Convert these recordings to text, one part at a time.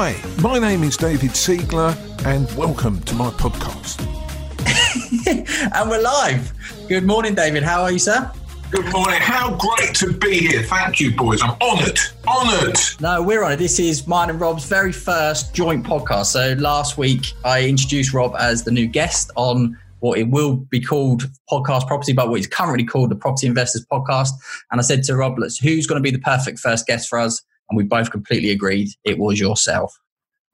Hi, my name is David Siegler, and welcome to my podcast. and we're live. Good morning, David. How are you, sir? Good morning. How great to be here. Thank you, boys. I'm honoured. Honoured. No, we're honoured. This is mine and Rob's very first joint podcast. So last week, I introduced Rob as the new guest on what it will be called podcast property, but what is currently called the Property Investors Podcast. And I said to Rob, let's who's going to be the perfect first guest for us? And we both completely agreed it was yourself.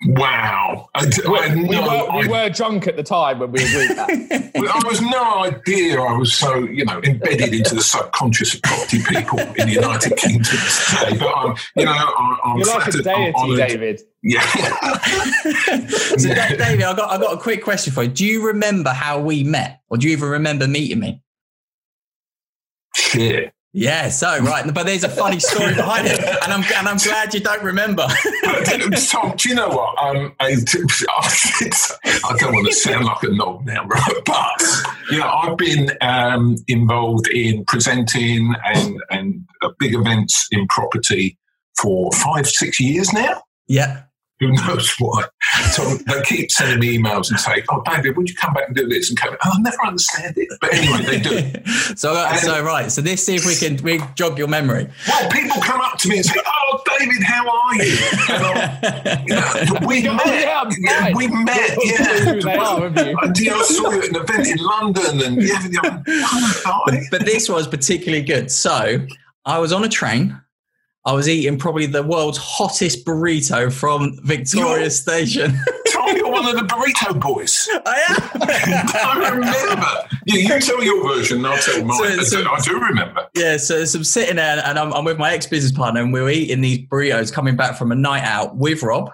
Wow. I, I we, were, we were drunk at the time when we agreed that. I was no idea I was so, you know, embedded into the subconscious of property people in the United Kingdom today. But I'm, you know, I, I'm You're like a deity, David. Yeah. so, yeah. David, I got, I got a quick question for you. Do you remember how we met? Or do you even remember meeting me? Shit. Yeah, so right, but there's a funny story behind it, and I'm and I'm glad you don't remember. Tom, do you know what? Um, I, I don't want to sound like a knob now, right? But you know, I've been um, involved in presenting and and uh, big events in property for five, six years now. Yeah. Who knows why? So they keep sending me emails and say, "Oh, David, would you come back and do this?" And come, oh, I never understand it, but anyway, they do. so, uh, so right. So this, see if we can we jog your memory. Well, people come up to me and say, "Oh, David, how are you?" And you know, we met. Yeah, yeah, we met. Yeah, you know, I saw you at an event in London, and yeah, yeah but, but this was particularly good. So I was on a train I was eating probably the world's hottest burrito from Victoria you're, Station. Tom, you're one of the burrito boys. I am. I remember. Yeah, you tell your version, and I'll tell mine. So, so, I do remember. Yeah, so, so I'm sitting there and I'm, I'm with my ex business partner, and we were eating these burritos coming back from a night out with Rob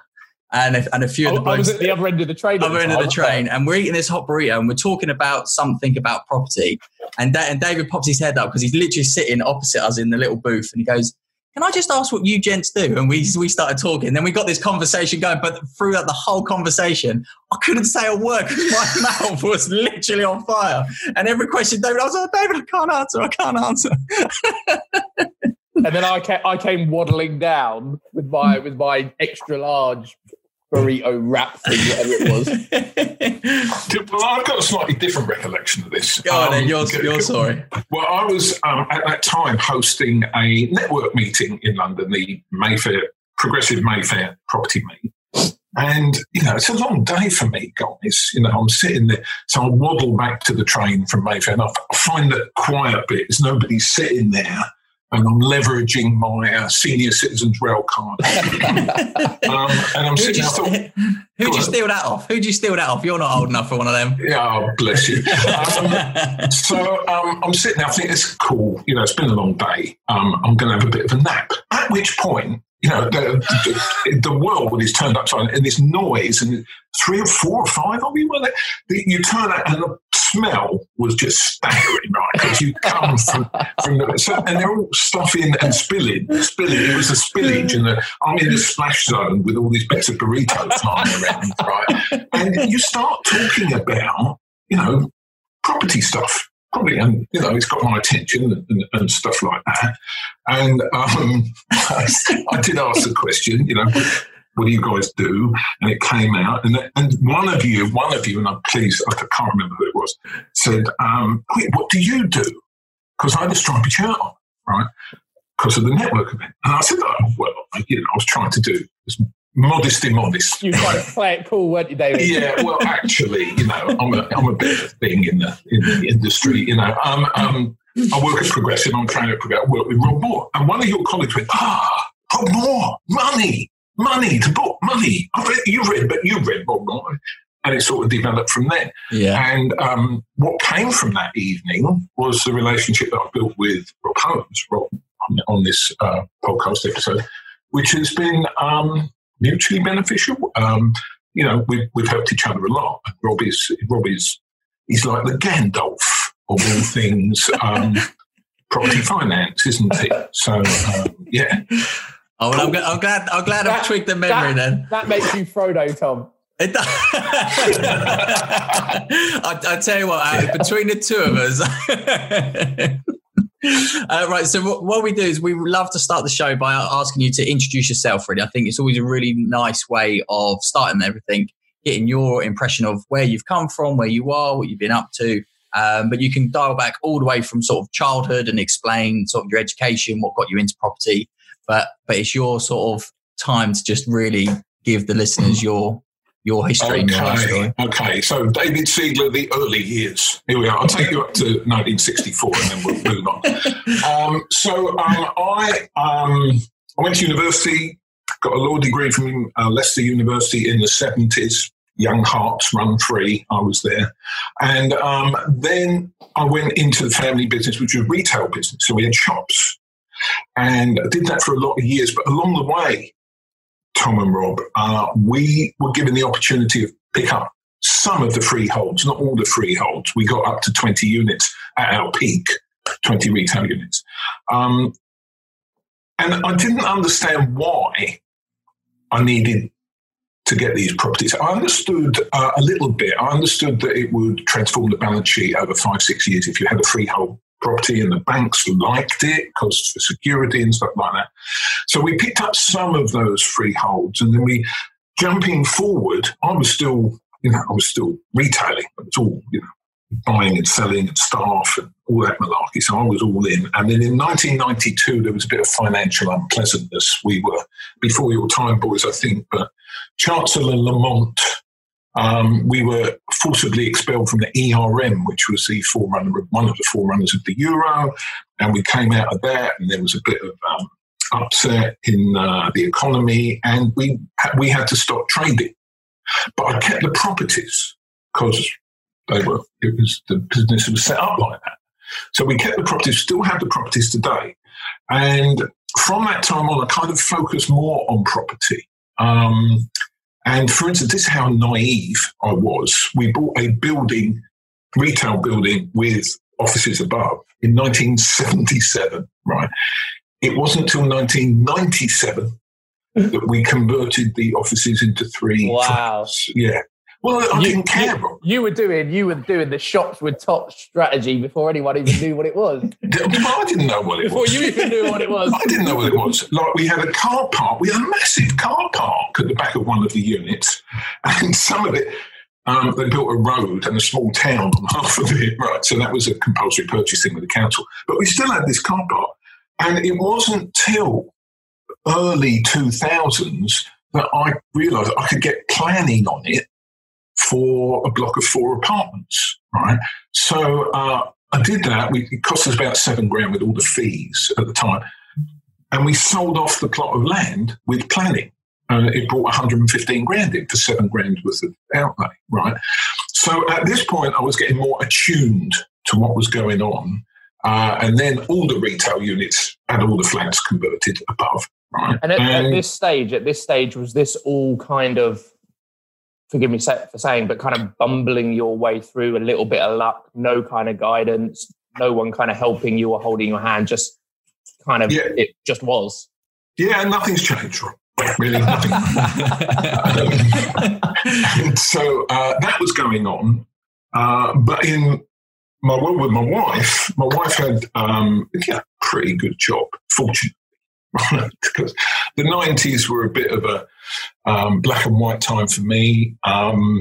and a, and a few of the blokes. I was at the other end of the train. Other end of the train, and we're eating this hot burrito, and we're talking about something about property. And, da- and David pops his head up because he's literally sitting opposite us in the little booth, and he goes, can I just ask what you gents do? And we we started talking. Then we got this conversation going, but throughout the whole conversation, I couldn't say a word because my mouth was literally on fire. And every question, David, I was like, David, I can't answer. I can't answer. and then I came, I came waddling down with my with my extra large burrito wrap thing, whatever it was. well, I've got a slightly different recollection of this. Go on, um, then, you're, you're sorry. Well, I was um, at that time hosting a network meeting in London, the Mayfair Progressive Mayfair Property Meet. And, you know, it's a long day for me, guys. You know, I'm sitting there. So I waddle back to the train from Mayfair and I find that quiet bit. There's nobody sitting there and I'm leveraging my uh, senior citizens rail card. um, and I'm sitting there. Who'd you steal that off? Who'd you steal that off? You're not old enough for one of them. Yeah, oh, bless you. Um, so um, I'm sitting there. I think it's cool. You know, it's been a long day. Um, I'm going to have a bit of a nap. At which point, you know, the, the, the world is turned upside down, and this noise, and three or four or five of you were there. You turn out, and the smell was just staggering, right? Because you come from, from the, so, and they're all stuffing and spilling, spilling. It was a spillage, and the, I'm in the splash zone with all these bits of burritos flying around, right? And you start talking about, you know, property stuff probably, and you know, it's got my attention and, and stuff like that. And um, I did ask the question, you know, what do you guys do? And it came out, and and one of you, one of you, and I'm pleased, I can't remember who it was, said, um, "What do you do?" Because I had a stripy shirt on, right? Because of the network event, and I said, "Oh, well, you know, I was trying to do as modest modest. You tried to play it cool, weren't you, David? yeah, well, actually, you know, I'm a, I'm a bit of a thing in the in the industry. You know, um, um, I work at Progressive. I'm trying to Progressive. work with Rob Moore, and one of your colleagues went, "Ah, Rob Moore, money, money to book, money." I read, you read, but you read Rob Moore. And it sort of developed from there. Yeah. And um, what came from that evening was the relationship that I built with Rob Holmes, Rob, on, on this uh, podcast episode, which has been um, mutually beneficial. Um, you know, we've, we've helped each other a lot. Robbie's Robbie's he's like the Gandalf of all things um, property finance, isn't he? So um, yeah. Oh, well, I'm, I'm, glad. I'm glad that, I've tweaked the memory. That, then that makes you Frodo, Tom. It I, I tell you what, uh, between the two of us, Uh, right. So what, what we do is we love to start the show by asking you to introduce yourself. Really, I think it's always a really nice way of starting everything, getting your impression of where you've come from, where you are, what you've been up to. Um, but you can dial back all the way from sort of childhood and explain sort of your education, what got you into property. But but it's your sort of time to just really give the listeners your your history and your life Okay, okay. So David Siegler, the early years. Here we are. I'll take you up to 1964, and then we'll move on. Um, so um, I um, I went to university, got a law degree from uh, Leicester University in the 70s. Young hearts run free. I was there, and um, then I went into the family business, which was retail business. So we had shops, and I did that for a lot of years. But along the way, Tom and Rob, uh, we were given the opportunity to pick up some of the freeholds, not all the freeholds. We got up to 20 units at our peak, 20 retail units. Um, and I didn't understand why I needed to get these properties. I understood uh, a little bit. I understood that it would transform the balance sheet over five, six years if you had a freehold property and the banks liked it because for security and stuff like that. So we picked up some of those freeholds and then we, jumping forward, I was still, you know, I was still retailing. It all, you know, buying and selling and staff and all that malarkey. So I was all in. And then in 1992, there was a bit of financial unpleasantness. We were before your time, boys, I think, but Chancellor Lamont, um, we were forcibly expelled from the ERM, which was the forerunner of one of the forerunners of the euro, and we came out of that, and there was a bit of um, upset in uh, the economy, and we we had to stop trading. But I kept the properties because they were it was the business was set up like that. So we kept the properties, still have the properties today, and from that time on, I kind of focused more on property. Um, and for instance, this is how naive I was. We bought a building, retail building with offices above in 1977, right? It wasn't until 1997 mm-hmm. that we converted the offices into three. Wow. flats. Yeah. Well, I You- didn't care, Rob. You were doing you were doing the shops with top strategy before anyone even knew what it was. I didn't know what it Before was. you even knew what it was. I didn't know what it was. Like we had a car park, we had a massive car park at the back of one of the units, and some of it. Um, they built a road and a small town on half of it, right? So that was a compulsory purchase thing with the council. But we still had this car park, and it wasn't till early two thousands that I realised I could get planning on it for a block of four apartments, right? So uh, I did that. We, it cost us about seven grand with all the fees at the time. And we sold off the plot of land with planning. And it brought 115 grand in for seven grand worth of outlay, right? So at this point, I was getting more attuned to what was going on. Uh, and then all the retail units and all the flats converted above, right? And at, at this stage, at this stage, was this all kind of, forgive me for saying, but kind of bumbling your way through a little bit of luck, no kind of guidance, no one kind of helping you or holding your hand, just kind of, Yeah. it just was. yeah, nothing's changed, Really, nothing. and so uh, that was going on. Uh, but in my work with my wife, my wife had um, yeah, a pretty good job, fortunately. because the 90s were a bit of a um, black and white time for me. Um,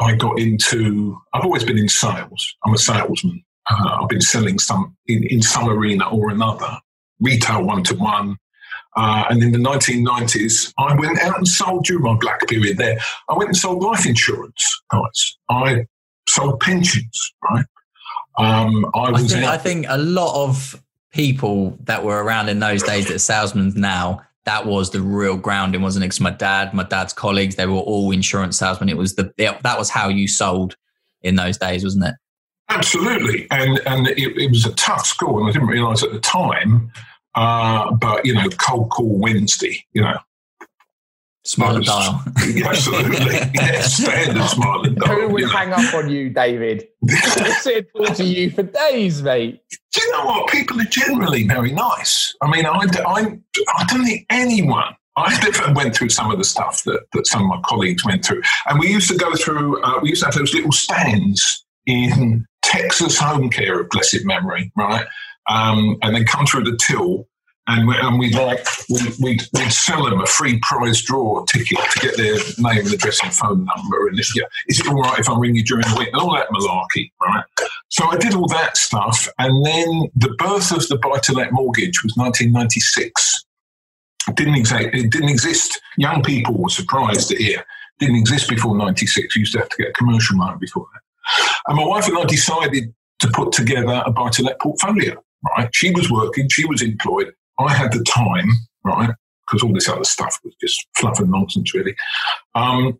I got into, I've always been in sales. I'm a salesman. Uh, I've been selling some in, in some arena or another, retail one to one. Uh, and in the 1990s, I went out and sold during my black period there. I went and sold life insurance, guys. I sold pensions, right? Um, I I was think, I think a lot of people that were around in those days that are salesmen now, that was the real grounding, wasn't it? Because my dad, my dad's colleagues, they were all insurance salesmen. It was the it- that was how you sold in those days, wasn't it? Absolutely, and and it, it was a tough school, and I didn't realise at the time. Uh, but you know, cold call Wednesday, you know, Smile and dial. absolutely, yeah, standard smile and Who would You know. hang up on you, David? I sit and talk to you for days, mate. Do you know what? People are generally very nice. I mean, I, I, I don't think anyone. I went through some of the stuff that, that some of my colleagues went through. And we used to go through, uh, we used to have those little stands in Texas Home Care of blessed memory, right? um, and they come through the till, and, we, and we'd like we'd, we'd, we'd sell them a free prize draw ticket to get their name and address and phone number, and if, yeah, is it all right if I ring you during the week, and all that malarkey, right? So I did all that stuff, and then the birth of the buy-to-let mortgage was 1996. It didn't exist. It didn't exist. Young people were surprised to hear. it Didn't exist before '96. You used to have to get a commercial loan before that. And my wife and I decided to put together a buy-to-let portfolio. Right, she was working, she was employed. I had the time, right, because all this other stuff was just fluff and nonsense, really. Um,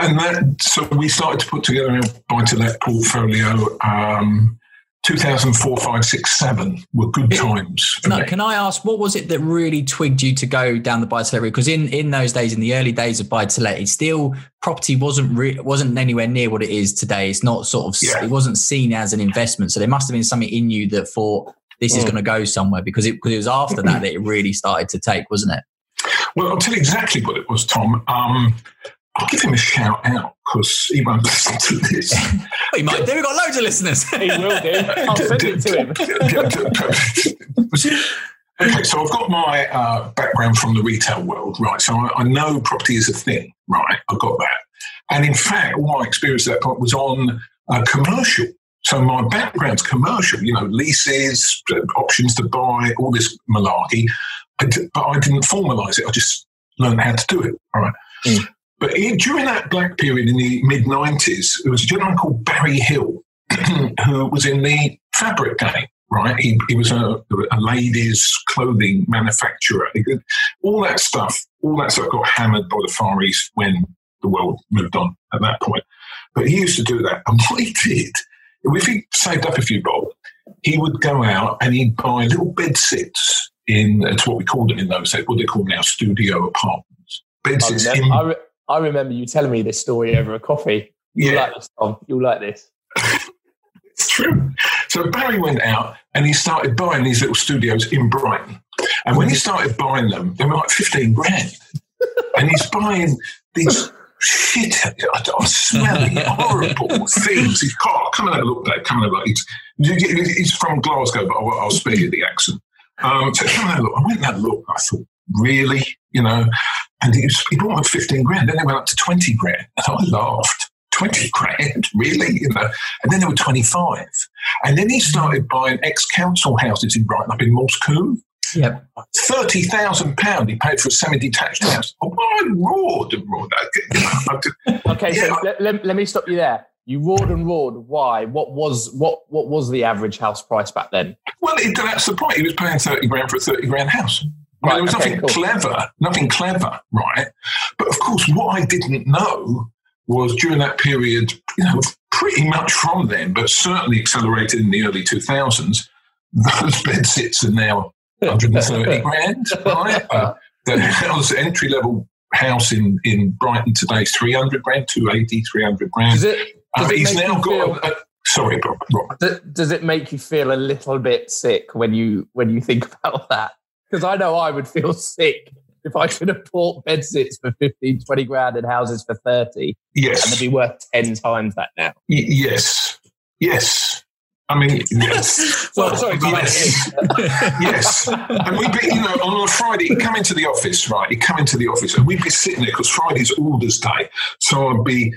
and that, so we started to put together a buy-to-let portfolio. Um, 2004, 5, 6, 7 were good times. No, me. can I ask what was it that really twigged you to go down the buy to let route? Because in, in those days, in the early days of buy to let, it still property wasn't re- wasn't anywhere near what it is today. It's not sort of yeah. it wasn't seen as an investment. So there must have been something in you that thought this is mm. going to go somewhere because it because it was after that that it really started to take, wasn't it? Well, I'll tell you exactly what it was, Tom. Um, I'll give him a shout out because he won't listen to this. he might do. We've got loads of listeners. he will do. I'll send it to him. okay, so I've got my uh, background from the retail world, right? So I, I, know property is a thing, right? I've got that. And in fact, all my experience at that point was on a commercial. So my background's commercial, you know, leases, options to buy, all this malarkey. But I didn't formalize it. I just learned how to do it. All right. Mm. But in, during that black period in the mid 90s, there was a gentleman called Barry Hill who was in the fabric game, right? He, he was a, a ladies' clothing manufacturer. Could, all that stuff, all that stuff got hammered by the Far East when the world moved on at that point. But he used to do that. And what he did, if he saved up a few bob, he would go out and he'd buy little bed sits in, it's what we called them in those days, what they call now studio apartments. Bed sits in, I remember you telling me this story over a coffee. You'll yeah. like this, Tom. You'll like this. it's true. So Barry went out and he started buying these little studios in Brighton. And when he started buying them, they were like 15 grand. and he's buying these shit, smelly, horrible things. He's oh, come and have a look, Dave. Come and have a look. He's, from Glasgow, but I'll, I'll spare you the accent. Um, so come and have a look. I went and had a look. I thought, really? You know, and he, was, he bought like 15 grand. Then they went up to 20 grand. And I laughed. 20 grand, really? You know, and then there were 25. And then he started buying ex-council houses in Brighton up in Moulsecoomb. Yep. Thirty thousand pound he paid for a semi-detached house. Oh, I roared and roared. okay, yeah. so let, let, let, me stop you there. You roared and roared. Why? What was what what was the average house price back then? Well, it, that's the point. He was paying thirty grand for a thirty grand house. I mean, there was okay, nothing cool. clever, nothing clever, right? But of course, what I didn't know was during that period, you know, pretty much from then, but certainly accelerated in the early 2000s, those bed sits are now 130 grand, right? Uh, the house, entry level house in, in Brighton today is 300 grand, 280, 300 grand. Does it, does uh, it he's now got. Feel- a, a, sorry, Rob, Rob. Does it make you feel a little bit sick when you when you think about that? Because I know I would feel sick if I could have bought bed sits for 15, 20 grand and houses for 30. Yes. And they'd be worth 10 times that now. Y- yes. Yes. I mean, yes. well, sorry, yes. yes. And we'd be, you know, on a Friday, he'd come into the office, right? He'd come into the office and we'd be sitting there because Friday's orders day. So I'd be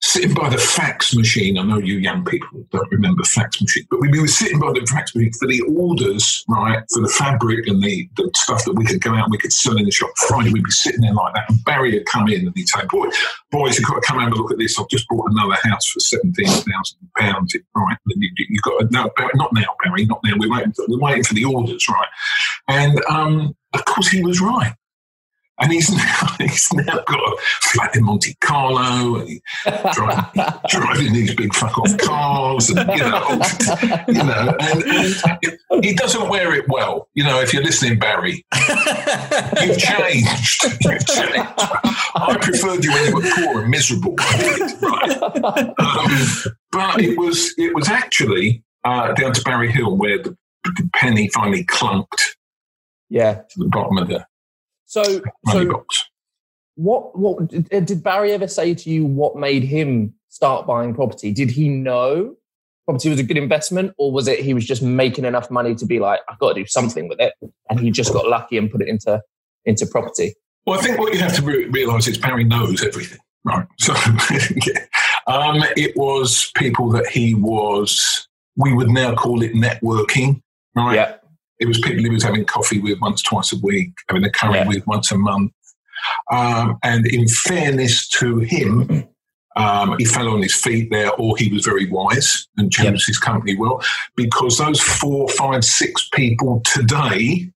sitting by the fax machine. I know you young people don't remember fax machine, but we were sitting by the fax machine for the orders, right, for the fabric and the, the stuff that we could go out and we could sell in the shop. Friday, we'd be sitting there like that. And Barry would come in and he'd say, Boy, boys, you've got to come and have a look at this. I've just bought another house for £17,000. Right. You, you've got, no, not now, Barry, not now. We're waiting, for, we're waiting for the orders, right? And um, of course, he was right and he's now he's now got a flat in Monte Carlo, and driving, driving these big fuck off cars, and you know, you know, and, and, he doesn't wear it well. You know, if you're listening, Barry, you've changed. You've changed. I preferred you when you were poor and miserable, right? Um, but it was it was actually uh, down to Barry Hill where the, the penny finally clunked. Yeah, to the bottom of the so, so box. what what did Barry ever say to you? What made him start buying property? Did he know property was a good investment, or was it he was just making enough money to be like, I've got to do something with it, and he just got lucky and put it into into property? Well, I think what you have to re- realise is Barry knows everything, right? So yeah. um, it was people that he was. We would now call it networking, right? Yeah. It was people he was having coffee with once, twice a week, having a curry Yeah. with once a month. Um, and in fairness to him, um, he fell on his feet there, or he was very wise and chose his company well, because those four, five, six people today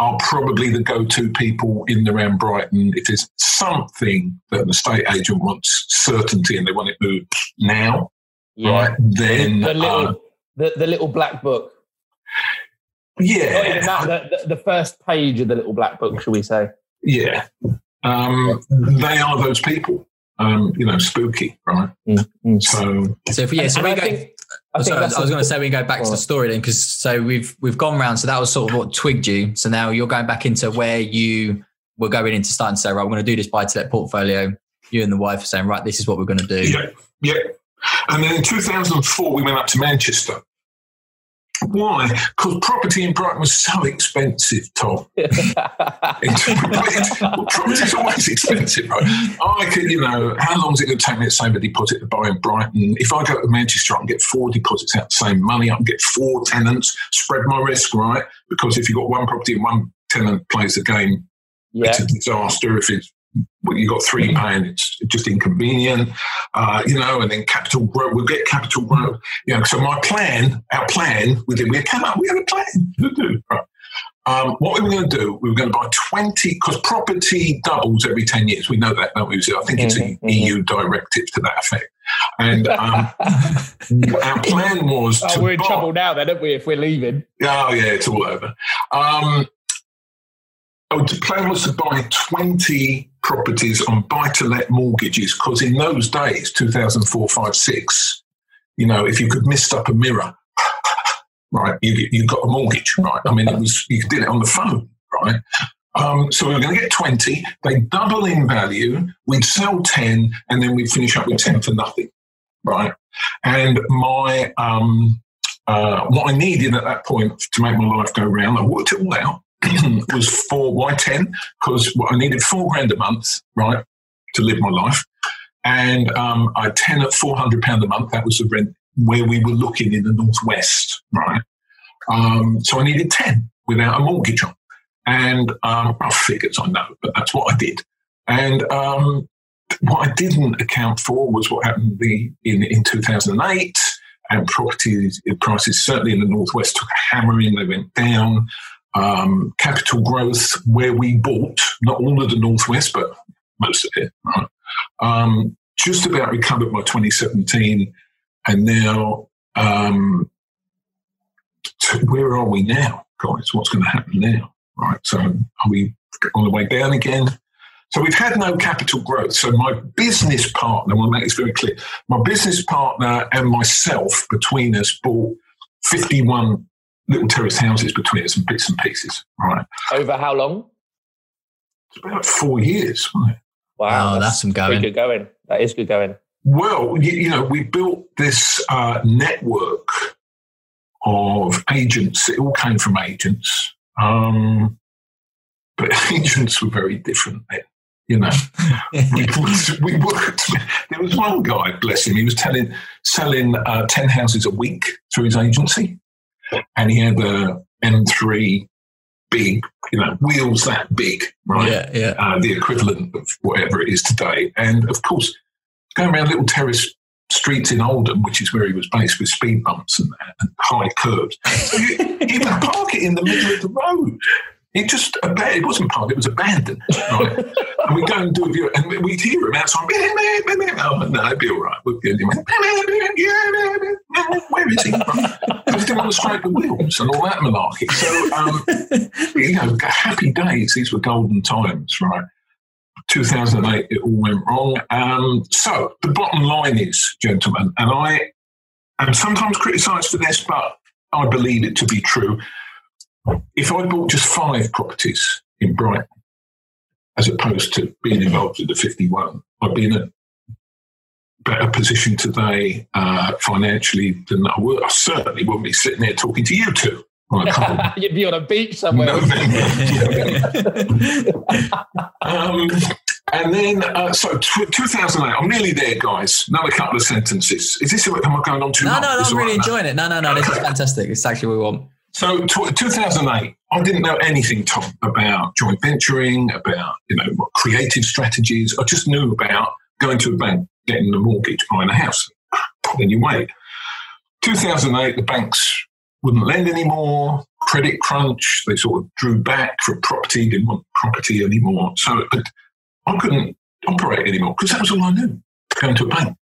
are probably the go-to people in and around Brighton. If there's something that an estate agent wants certainty and they want it moved now, right, then the little uh, the, the little black book. Not even yeah, that, the, the first page of the little black book, shall we say? yeah, um, they are those people. Um, you know, spooky, right? So So if we, yeah, so we I go. think- I Oh, think sorry, I was going to say we go back to the story then, because so we've we've gone round. So that was sort of what twigged you. So now you're going back into where you were going into starting to say, right, we're going to do this buy to let portfolio. You and the wife are saying, right, this is what we're going to do. yeah, yeah. And then in 2004, we went up to Manchester. Why? Because property in Brighton was so expensive, Tom. It's- well, property's always expensive, right? I could, you know, how long is it going to take me to save a deposit to buy in Brighton? If I go to Manchester, I can get four deposits out the same money. I can get four tenants, spread my risk, right? Because if you've got one property and one tenant plays the game, yeah. it's a disaster. If it's well, you've got three paying, it's just inconvenient, uh, you know. And then capital growth, we'll get capital growth, you know. So my plan, our plan, we did, we came up, we had a plan to do. Um, what we were going to do, we were going to buy 20, because property doubles every 10 years. We know that, don't we? I think it's an Mhm, mhm. EU directive to that effect. And um, our plan was to Oh, we're in buy- trouble now, then, aren't we? If we're leaving, Oh yeah, it's all over. Um, oh, the plan was to buy twenty properties on buy-to-let mortgages because in those days, 2004, 5, 6, you know, if you could mist up a mirror, right, you you got a mortgage, right? I mean, it was you did it on the phone, right? Um, so we were going to get 20. They double in value. We'd sell 10, and then we'd finish up with 10 for nothing, right? And my um, uh, what I needed at that point to make my life go round, I worked it all out, was for why 10? Because I needed four grand a month, right, to live my life. And um, I 10 at £400 a month. That was the rent where we were looking in the Northwest, right? Um, so I needed 10 without a mortgage on. And um, rough figures, I know, but that's what I did. And um, what I didn't account for was what happened the, in, in 2008 and property prices, certainly in the northwest, took a hammering. They went down. Um, capital growth, where we bought, not all of the northwest, but most of it, right? um, just about recovered by 2017, and now um, where are we now, guys? What's going to happen now? Right. So are we on the way down again? So we've had no capital growth. So my business partner, I want to make this very clear, my business partner and myself, between us, bought 51 little terrace houses between us and bits and pieces. Right. over how long? It's about four years, wasn't it? Wow, Oh, that's some pretty going. good going. That is good going. Well, you, you know, we built this uh, network of agents. It all came from agents. Um, but agents were very different then. You know, we, we worked. There was one guy, bless him, he was telling, selling uh, 10 houses a week through his agency. And he had a M3 big, you know, wheels that big, right? yeah, yeah. uh, the equivalent of whatever it is today. And of course, going around little terrace streets in Oldham, which is where he was based, with speed bumps and, and high curbs. So you, you would park it in the middle of the road. It just. It wasn't parked; it was abandoned. Right? and we go and do a view, and we'd hear him outside. Oh, no, it'd be all right. We'd be, where is he? Because he didn't want to scrape the wheels and all that malarkey. So, um, you know, happy days. These were golden times, right? 2008, it all went wrong. Um, so the bottom line is, gentlemen, and I am sometimes criticised for this, but I believe it to be true. If I bought just five properties in Brighton, as opposed to being involved with the 51, I'd be in a better position today uh, financially than I would. I certainly wouldn't be sitting there talking to you two. on a You'd be on a beach somewhere. Um, and then, uh, so tw 2008, I'm nearly there, guys. Another couple of sentences. Is this, am I going on too No, long? no, no, I'm really all right? enjoying it. No, no, no, this is fantastic. It's exactly what we want. So, tw 2008, I didn't know anything, Tom, about joint venturing, about you know what creative strategies. I just knew about going to a bank, getting a mortgage, buying a house. Then you wait. 2008, the banks wouldn't lend anymore. Credit crunch. They sort of drew back for property. Didn't want property anymore. So I couldn't operate anymore because that was all I knew. Going to a bank,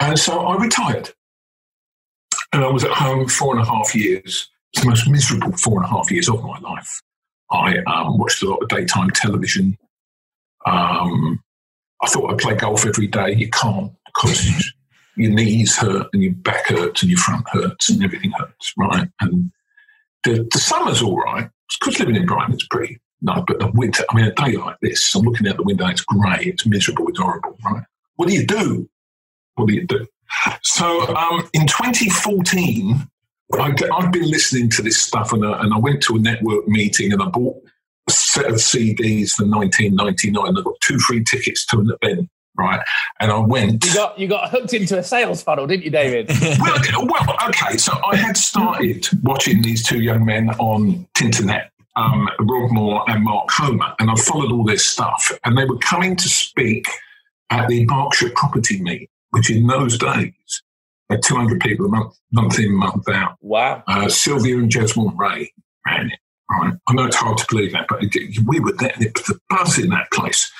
and so I retired. And I was at home four and a half years it's the most miserable four and a half years of my life. I um, watched a lot of daytime television. Um, I thought I'd play golf every day. You can't because your knees hurt and your back hurts and your front hurts and everything hurts, right? And the, the summer's all right. Because living in Brighton is pretty nice, but the winter, I mean, a day like this, I'm looking out the window, it's grey, it's miserable, it's horrible, right? What do you do? What do you do? So um, in 2014, I, I'd been listening to this stuff and I, and I went to a network meeting and I bought a set of CDs for 1999. I got two free tickets to an event, right? And I went. You got you got hooked into a sales funnel, didn't you, David? well, well, okay. So I had started watching these two young men on Tinternet, um, Rob Moore and Mark Homer, and I followed all their stuff. And they were coming to speak at the Berkshire Property Meet, which in those days had 200 people a month, month in, month out. Wow. Uh, Sylvia and Jesmond Ray ran it. Right. I know it's hard to believe that, but we were there. The buzz in that place.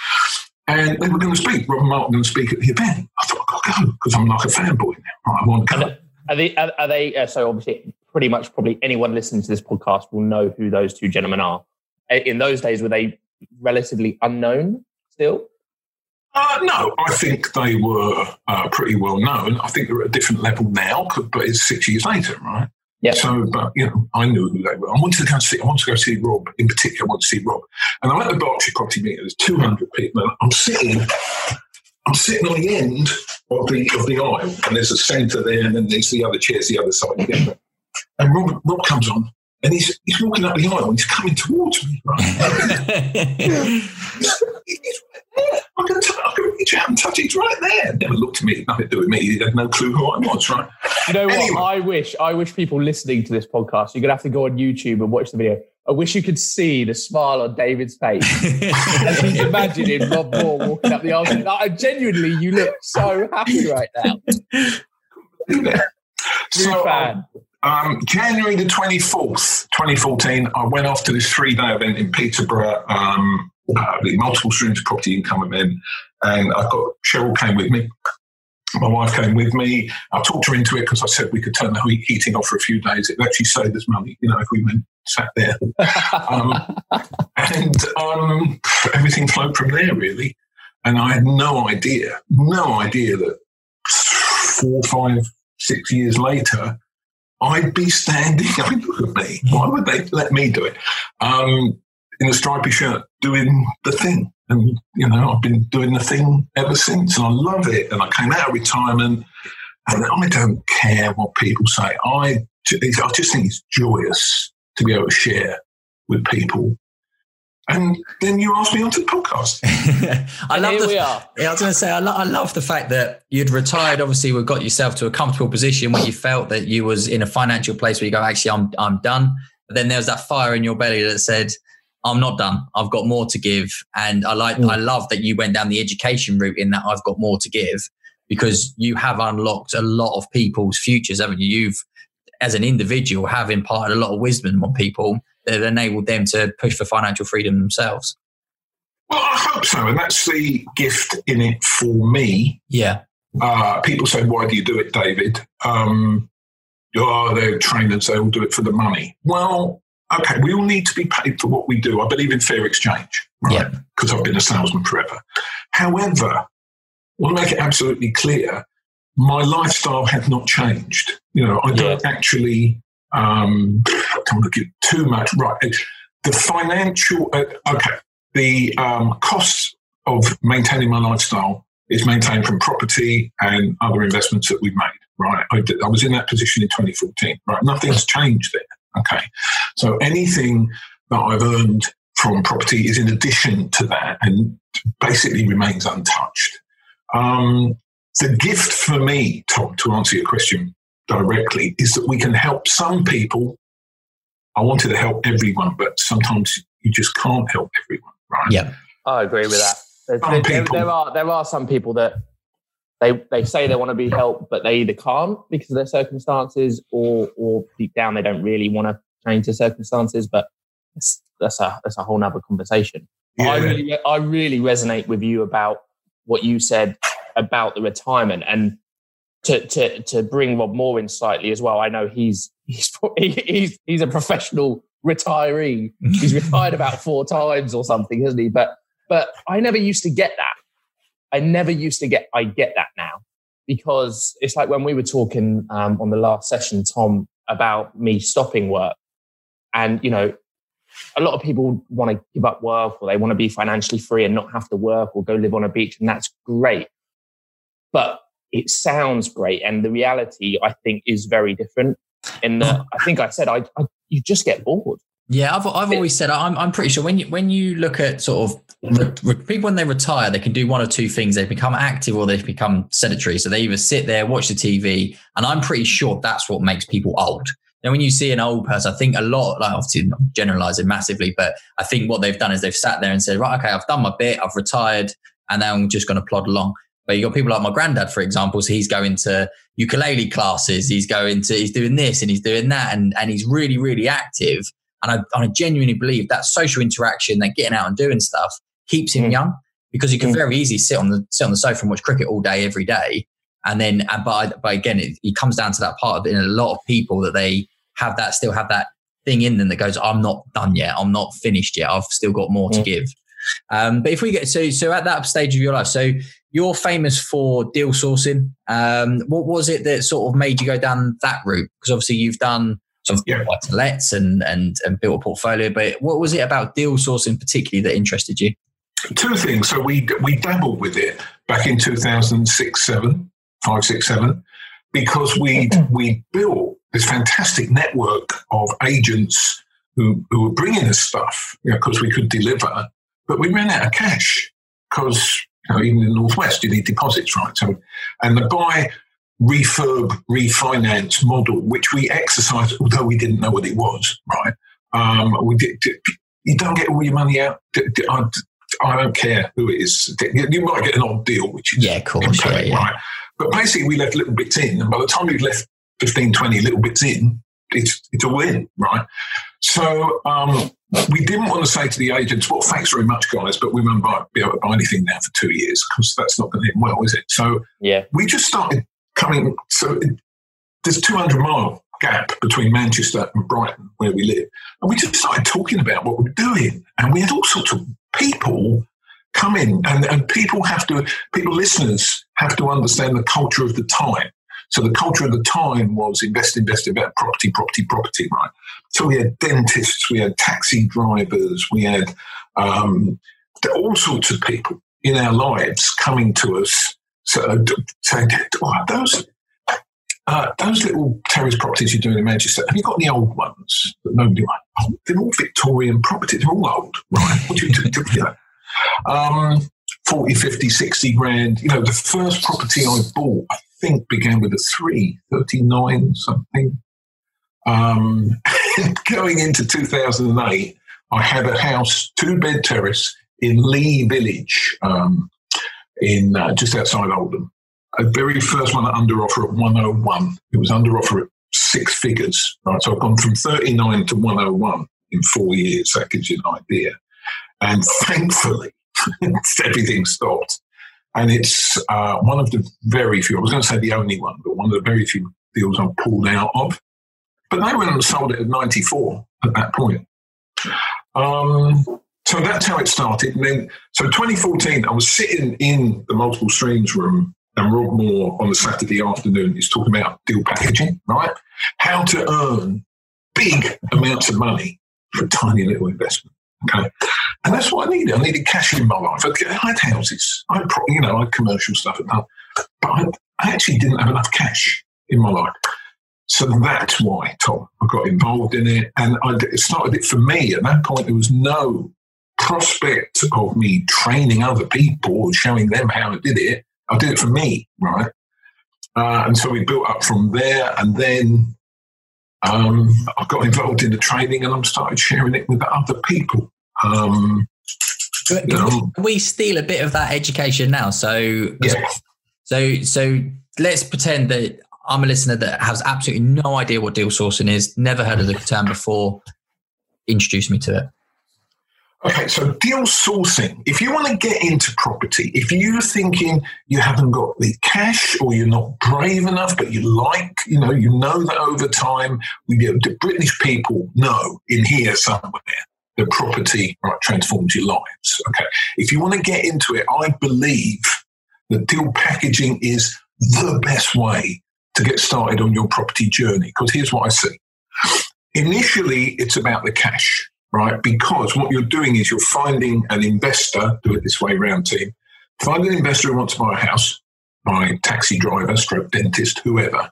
And they were going to speak. Rob Martin going to speak at the event. I thought, I've got to go because I'm like a fanboy now. Right, I want to go. Are they? Are, are they? Uh, so obviously, pretty much, probably anyone listening to this podcast will know who those two gentlemen are. In those days, were they relatively unknown still? Uh, no, I think they were uh, pretty well known. I think they're at a different level now, but it's six years later, right? Yeah. So, but you know, I knew who they were. I wanted to go see. I wanted to go see Rob in particular. I wanted to see Rob, and I'm at the Berkshire Property meeting. There's 200 people, and I'm sitting. I'm sitting on the end of the of the aisle, and there's a centre there, and then there's the other chairs the other side. And Rob, Rob comes on, and he's he's walking up the aisle, and he's coming towards me. Right? He's right there. I can, t- I can reach out and touch. He's right there. Never looked at me. Nothing to do with me. He had no clue who I was. Right. You know what? I wish. I wish people listening to this podcast. You're gonna have to go on YouTube and watch the video. I wish you could see the smile on David's face as he's imagining Rob Moore walking up the aisle. Like, I genuinely, you look so happy right now. True So, fan. um, January the 24th, 2014, I went off to this three day event in Peterborough, um, uh, multiple streams of property income event. And I got Cheryl came with me. My wife came with me. I talked her into it because I said we could turn the heating off for a few days. It would actually saved us money, you know, if we went sat there. Um, and um, everything flowed from there, really. And I had no idea, no idea that four, five, six years later, I'd be standing. I mean, look at me. Why would they let me do it? Um, in a stripy shirt, doing the thing. And, you know, I've been doing the thing ever since. And I love it. And I came out of retirement and I don't care what people say. I, I just think it's joyous to be able to share with people. And then you asked me onto the podcast. I And love here the we are. Yeah, I was going to say, I, lo- I love the fact that you'd retired. Obviously, we got yourself to a comfortable position where you felt that you was in a financial place where you go, actually, I'm I'm done. But then there was that fire in your belly that said, I'm not done. I've got more to give. And I like, Mm. I love that you went down the education route in that I've got more to give because you have unlocked a lot of people's futures, haven't you? You've, as an individual, have imparted a lot of wisdom on people that have enabled them to push for financial freedom themselves. Well, I hope so. And that's the gift in it for me. Yeah. Uh, people say, why do you do it, David? Um, oh, they're trainers, they all do it for the money. Well, okay, we all need to be paid for what we do. I believe in fair exchange, right? Because I've been a salesman forever. However, I want to make it absolutely clear my lifestyle has not changed. You know, I don't actually, um, I don't want to give too much, right? The financial, uh, okay, the um, costs of maintaining my lifestyle is maintained from property and other investments that we've made. Right, I, I was in that position in 2014. Right, nothing's changed there. Okay, so anything that I've earned from property is in addition to that and basically remains untouched. Um, the gift for me, Tom, to answer your question directly, is that we can help some people. I wanted to help everyone, but sometimes you just can't help everyone, right? Yeah, I agree with that. There, there, there, are there are some people that they they say they want to be helped, but they either can't because of their circumstances, or or deep down they don't really want to change their circumstances. But that's a that's a whole nother conversation. Yeah. I really I really resonate with you about what you said about the retirement and to to to bring Rob Moore in slightly as well. I know he's he's he's he's a professional retiree. He's retired about four times or something, hasn't he? But but I never used to get that. I never used to get. I get that now because it's like when we were talking um, on the last session, Tom, about me stopping work, and you know, a lot of people want to give up work or they want to be financially free and not have to work or go live on a beach, and that's great. But it sounds great, and the reality, I think, is very different. In that, I think I said, I, I you just get bored. Yeah, I've, I've always said I'm, I'm pretty sure when you when you look at sort of re, people when they retire, they can do one or two things. They become active or they become sedentary. So they either sit there, watch the TV, and I'm pretty sure that's what makes people old. Now, when you see an old person, I think a lot, like obviously not generalizing massively, but I think what they've done is they've sat there and said, right, okay, I've done my bit, I've retired, and now I'm just going to plod along. But you've got people like my granddad, for example, so he's going to ukulele classes, he's going to, he's doing this and he's doing that, and, and he's really, really active. And I, I genuinely believe that social interaction, that getting out and doing stuff, keeps him mm. young because he can mm. very easily sit on the sit on the sofa and watch cricket all day, every day. And then, but, but again, it, it comes down to that part of it in a lot of people that they have that, still have that thing in them that goes, I'm not done yet. I'm not finished yet. I've still got more mm. to give. Um, but if we get so so at that stage of your life, so you're famous for deal sourcing. Um, what was it that sort of made you go down that route? Because obviously you've done some yeah. lets and, and and built a portfolio. But what was it about deal sourcing particularly that interested you? Two things. So we we dabbled with it back in 2006, seven, five, six, seven, because we we built this fantastic network of agents who who were bringing us stuff, you know, because we could deliver, but we ran out of cash because you know, even in the northwest you need deposits, right? So, and the guy refurb refinance model, which we exercised, although we didn't know what it was, right? Um, we did, you don't get all your money out. I, I, don't care who it is. You might get an odd deal, which is yeah, of course, yeah, yeah. right? But basically, we left little bits in, and by the time we left 15, 20 little bits in, it's it's a win, right? So um, we didn't want to say to the agents, "Well, thanks very much, guys, but we won't buy, be able to buy anything now for two years because that's not going to end well, is it?" So yeah, we just started coming. So there's 200 mile gap between Manchester and Brighton, where we live, and we just started talking about what we we're doing, and we had all sorts of people come in, and, and people have to, people listeners have to understand the culture of the time. So the culture of the time was invest, invest, invest, property, property, property, right? So we had dentists, we had taxi drivers, we had um, all sorts of people in our lives coming to us so, uh, those, uh, those little terrace properties you're doing in Manchester, have you got any old ones that nobody like? Oh, they're all Victorian properties, they're all old, right? What do you do? you know? um, 40, 50, 60 grand. You know, the first property I bought, I think, began with a three, 39 something. Um, going into 2008, I had a house, two bed terrace in Lee Village, um, in uh, just outside Oldham. A very first one at under offer at 101. It was under offer at six figures, right? So I've gone from 39 to 101 in four years. That gives you an idea. And thankfully, everything stopped. And it's uh, one of the very few, I was going to say the only one, but one of the very few deals I've pulled out of. But they went and sold it at 94 at that point. Um, so that's how it started. And then, so 2014, I was sitting in the multiple streams room, and Rob Moore on the Saturday afternoon is talking about deal packaging, right? How to earn big amounts of money for a tiny little investment. Okay. And that's what I needed. I needed cash in my life. I had houses. I had, you know, I had commercial stuff at home. But I, I actually didn't have enough cash in my life. So that's why, Tom, I got involved in it. And I started it for me. At that point, there was no prospect of me training other people, showing them how I did it. I did it for me, right? Uh, and so we built up from there. And then um, I got involved in the training and I started sharing it with other people. Um, can, you know, we steal a bit of that education now? So, yeah. so, so let's pretend that I'm a listener that has absolutely no idea what deal sourcing is, never heard of the term before. Introduce me to it. Okay, so deal sourcing. If you want to get into property, if you're thinking you haven't got the cash or you're not brave enough, but you like, you know, you know that over time, we get the British people know in here somewhere that property right, transforms your lives. Okay, if you want to get into it, I believe that deal packaging is the best way to get started on your property journey. Because here's what I see. Initially, it's about the cash right? Because what you're doing is you're finding an investor, do it this way round team, find an investor who wants to buy a house, buy taxi driver, stroke dentist, whoever.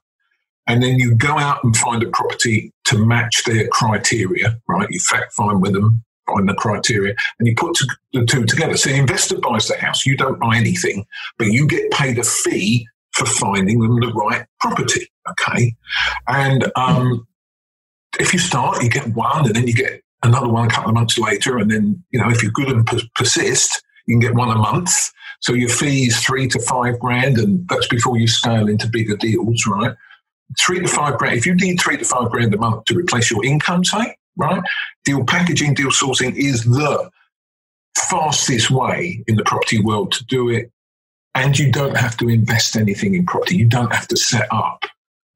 And then you go out and find a property to match their criteria, right? You fact find with them, find the criteria, and you put the two together. So the investor buys the house, you don't buy anything, but you get paid a fee for finding them the right property. Okay. And um, if you start, you get one, and then you get another one a couple of months later. And then, you know, if you're good and persist, you can get one a month. So your fee is three to five grand, and that's before you scale into bigger deals, right? Three to five grand. If you need three to five grand a month to replace your income, say, right? Deal packaging, deal sourcing is the fastest way in the property world to do it. And you don't have to invest anything in property. You don't have to set up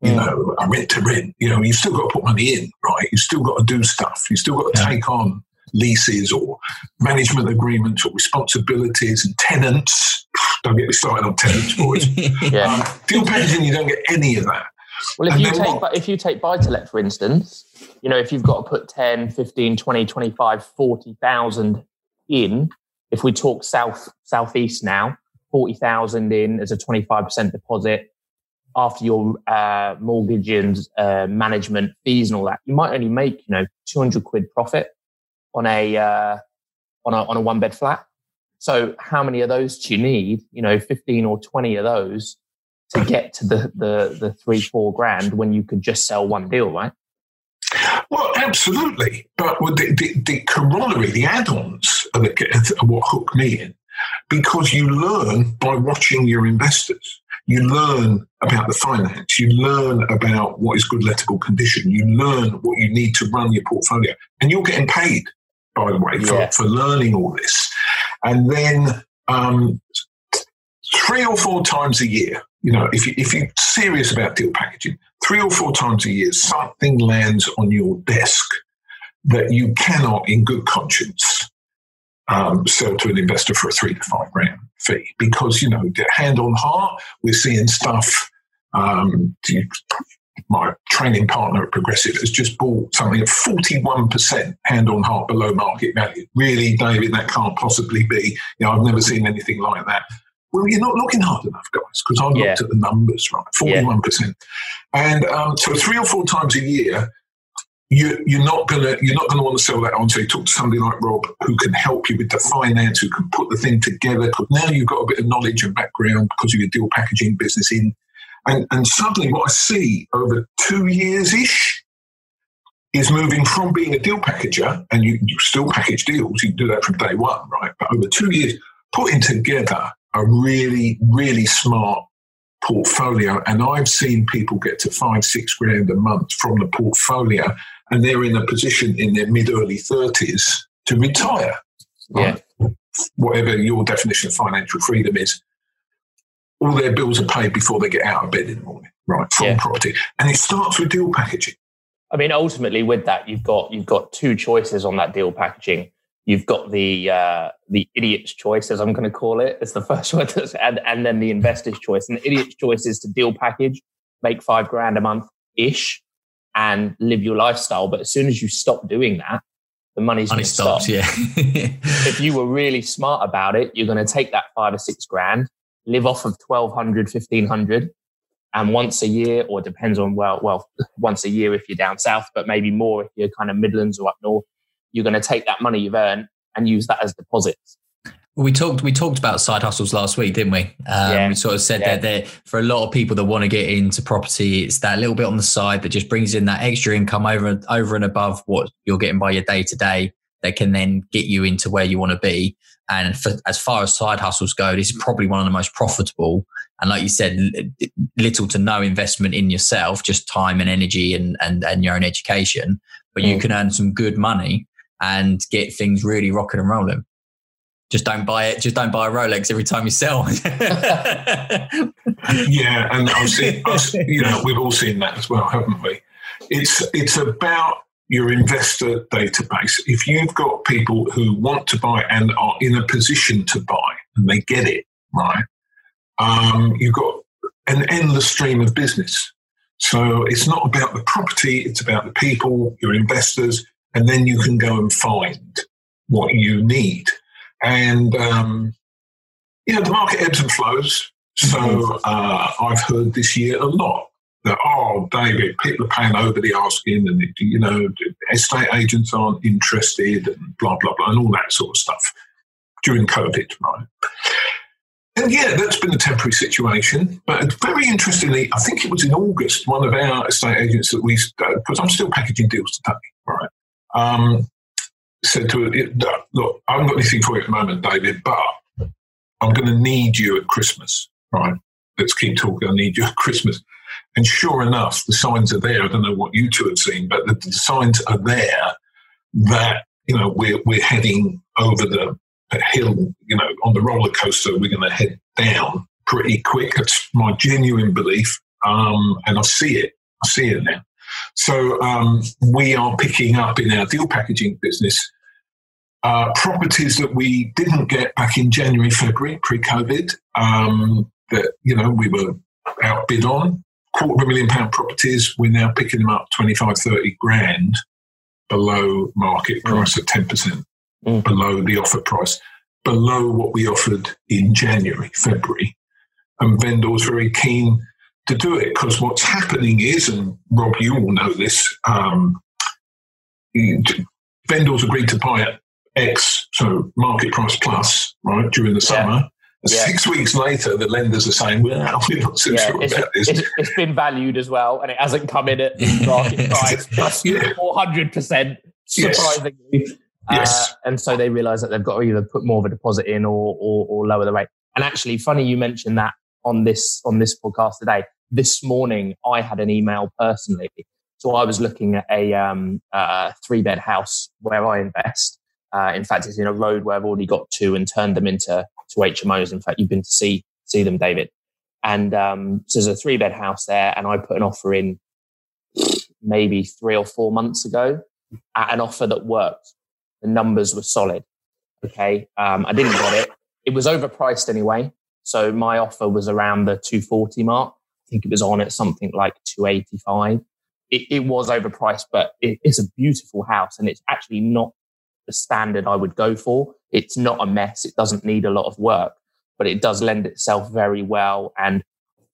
you know, a rent to rent. You know, you've still got to put money in, right? You've still got to do stuff. You've still got to take on leases or management agreements or responsibilities and tenants. Don't get me started on tenants, boys. yeah. um, deal packaging, you don't get any of that. Well, if and you take what? if you take buy to let, for instance, you know, if you've got to put 10, 15, 20, 25, 40,000 in, if we talk south southeast now, 40,000 in as a 25% deposit, after your uh, mortgage and uh, management fees and all that, you might only make you know two hundred quid profit on a uh, on a on a one bed flat. So how many of those do you need? You know, fifteen or twenty of those to get to the the the three four grand when you could just sell one deal, right? Well, absolutely. But the, the, the corollary, the add-ons are, are what hook me in because you learn by watching your investors you learn about the finance, you learn about what is good lettable condition, you learn what you need to run your portfolio, and you're getting paid, by the way, for, yeah. for learning all this. And then um, three or four times a year, you know, if, you, if you're serious about deal packaging, three or four times a year, something lands on your desk that you cannot, in good conscience, um, sell to an investor for a three to five grand fee because, you know, hand on heart, we're seeing stuff. Um, my training partner at Progressive has just bought something at 41% hand on heart below market value. Really, David, that can't possibly be. You know, I've never seen anything like that. Well, you're not looking hard enough, guys, because I've yeah. looked at the numbers, right? 41%. Yeah. And um, so three or four times a year, you, you're not gonna you're not gonna want to sell that on. So you talk to somebody like Rob who can help you with the finance, who can put the thing together. Because now you've got a bit of knowledge and background because of your deal packaging business in, and and suddenly what I see over two years ish is moving from being a deal packager, and you, you still package deals. You can do that from day one, right? But over two years, putting together a really really smart portfolio. And I've seen people get to five, six grand a month from the portfolio and they're in a position in their mid early 30s to retire. Yeah. Whatever your definition of financial freedom is, all their bills are paid before they get out of bed in the morning, right? From yeah. property. And it starts with deal packaging. I mean, ultimately, with that, you've got you've got two choices on that deal packaging. You've got the uh, the idiot's choice, as I'm going to call it. It's the first one, and and then the investor's choice. And the idiot's choice is to deal package, make five grand a month ish, and live your lifestyle. But as soon as you stop doing that, the money's Money to stop. stops, yeah. If you were really smart about it, you're going to take that five or six grand, live off of 1200, 1500, and once a year, or depends on, well, well, once a year if you're down south, but maybe more if you're kind of Midlands or up north, you're going to take that money you've earned and use that as deposits. We talked. We talked about side hustles last week, didn't we? Um, Yeah. We sort of said Yeah. that there for a lot of people that want to get into property, it's that little bit on the side that just brings in that extra income over over and above what you're getting by your day to day. That can then get you into where you want to be. And for, as far as side hustles go, this is probably one of the most profitable. And like you said, little to no investment in yourself, just time and energy and and, and your own education. But you Mm. can earn some good money and get things really rocking and rolling. Just don't buy it. Just don't buy a Rolex every time you sell. Yeah, and I've seen, I've, you know, we've all seen that as well, haven't we? It's it's about your investor database. If you've got people who want to buy and are in a position to buy, and they get it right, um, you've got an endless stream of business. So it's not about the property; it's about the people, your investors, and then you can go and find what you need. And um, you know, the market ebbs and flows. So uh, I've heard this year a lot that oh, David, people are paying over the asking, and you know, estate agents aren't interested, and blah blah blah, and all that sort of stuff during COVID, right? And yeah, that's been a temporary situation. But very interestingly, I think it was in August, one of our estate agents that we, because I'm still packaging deals today, right? Um, said to it, look, I haven't got anything for you at the moment, David, but I'm going to need you at Christmas, right? Let's keep talking. I need you at Christmas. And sure enough, the signs are there. I don't know what you two have seen, but the, the signs are there that, you know, we're, we're heading over the hill, you know, on the roller coaster, we're going to head down pretty quick. That's my genuine belief. Um, and I see it. I see it now. So um, we are picking up in our deal packaging business uh, properties that we didn't get back in January, February, pre-COVID. Um, that you know we were outbid on quarter of a million pound properties. We're now picking them up 25, 30 grand below market price at ten percent Mm. below the offer price, below what we offered in January, February, and vendors very keen to do it because what's happening is, and Rob, you all know this, um, vendors agreed to buy at X, so market price plus, right, during the summer. And Yeah. Six weeks later, the lenders are saying, well, we're not so Yeah, sure it's, about this. it's, it's been valued as well, and it hasn't come in at market price plus four hundred percent. Surprisingly, Yes. uh, and so they realise that they've got to either put more of a deposit in or, or or lower the rate. And actually, funny you mentioned that on this on this podcast today. This morning, I had an email personally. So I was looking at a um, uh, three bed house where I invest. Uh, in fact, it's in a road where I've already got two and turned them into to HMOs. In fact, you've been to see see them, David. And um, so there's a three bed house there, and I put an offer in maybe three or four months ago at an offer that worked. The numbers were solid. Okay, um, I didn't get it. It was overpriced anyway, so my offer was around the 240 mark. I think it was on at something like 285. It, it was overpriced, but it, it's a beautiful house, and it's actually not the standard I would go for. It's not a mess. It doesn't need a lot of work, but it does lend itself very well and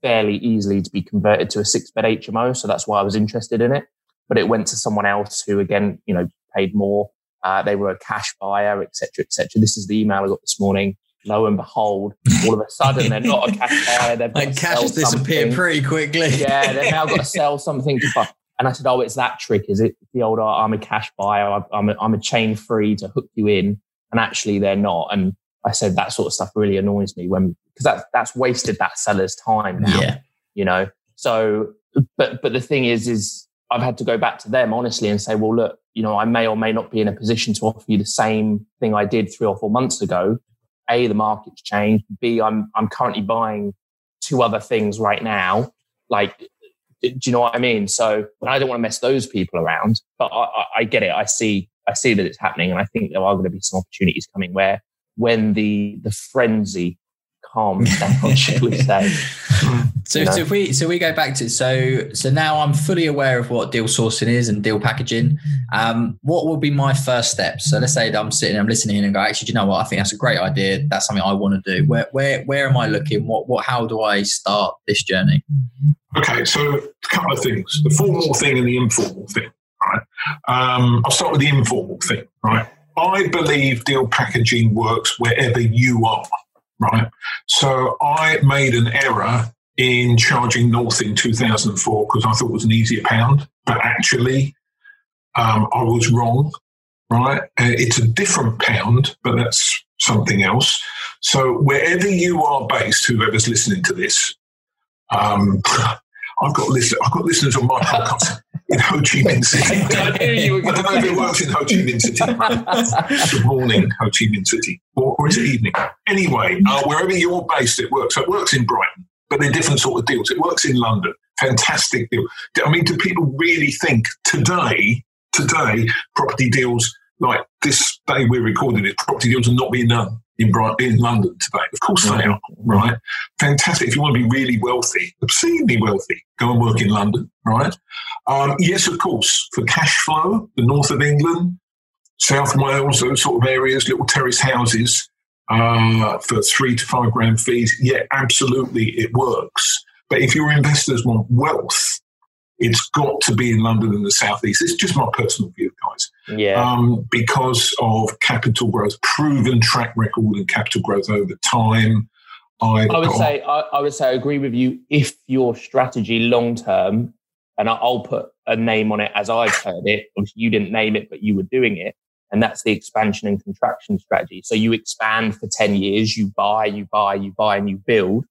fairly easily to be converted to a six bed HMO. So that's why I was interested in it. But it went to someone else who, again, you know, paid more. Uh, they were a cash buyer, etc., etc. This is the email I got this morning. Lo and behold, all of a sudden they're not a cash buyer. They've got like cash has disappeared pretty quickly. Yeah, they've now got to sell something to buy. And I said, "Oh, it's that trick, is it? The old, oh, I'm a cash buyer. I'm- I'm a, I'm a chain free to hook you in, and actually they're not." And I said that sort of stuff really annoys me when because that's that's wasted that seller's time now. Yeah. You know. So, but but the thing is, is I've had to go back to them honestly and say, "Well, look, you know, I may or may not be in a position to offer you the same thing I did three or four months ago. A, the market's changed. B, I'm I'm currently buying two other things right now. Like, do you know what I mean? So I don't want to mess those people around, but I, I, get it. I see I see that it's happening, and I think there are going to be some opportunities coming where when the the frenzy calms down, should we say? So, so if we so we go back to so so now I'm fully aware of what deal sourcing is and deal packaging. Um, what will be my first steps? So let's say that I'm sitting, I'm listening, and go, actually, do you know what? I think that's a great idea. That's something I want to do. Where where where am I looking? What what how do I start this journey? Okay, so a couple of things: the formal thing and the informal thing. Right. Um, I'll start with the informal thing. Right. I believe deal packaging works wherever you are. Right. So I made an error in charging North in 2004 because I thought it was an easier pound, but actually um, I was wrong. Right. Uh, it's a different pound, but that's something else. So wherever you are based, whoever's listening to this, um, I've got listeners. I've got listeners on my podcast in Ho Chi Minh City. I, don't know if it works in Ho Chi Minh City. Good morning, Ho Chi Minh City, or, or is it evening? Anyway, uh, wherever you're based, it works. So it works in Brighton, but they're different sort of deals. It works in London. Fantastic deal. I mean, do people really think today, today, property deals like this day we're recording it, property deals are not being done in, in London today. Of course they are, right? Fantastic. If you want to be really wealthy, obscenely wealthy, go and work in London, right? Um, yes, of course, for cash flow, the north of England, South Wales, those sort of areas, little terrace houses uh, for three to five grand fees, yeah, absolutely, it works. But if your investors want wealth, it's got to be in London and the southeast. It's just my personal view, guys. Yeah. Um, because of capital growth, proven track record in capital growth over time. I, I would got, say I, I, would say I agree with you if your strategy long term, and I'll put a name on it as I've heard it. Obviously, you didn't name it, but you were doing it, and that's the expansion and contraction strategy. So you expand for ten years, you buy, you buy, you buy, and you build.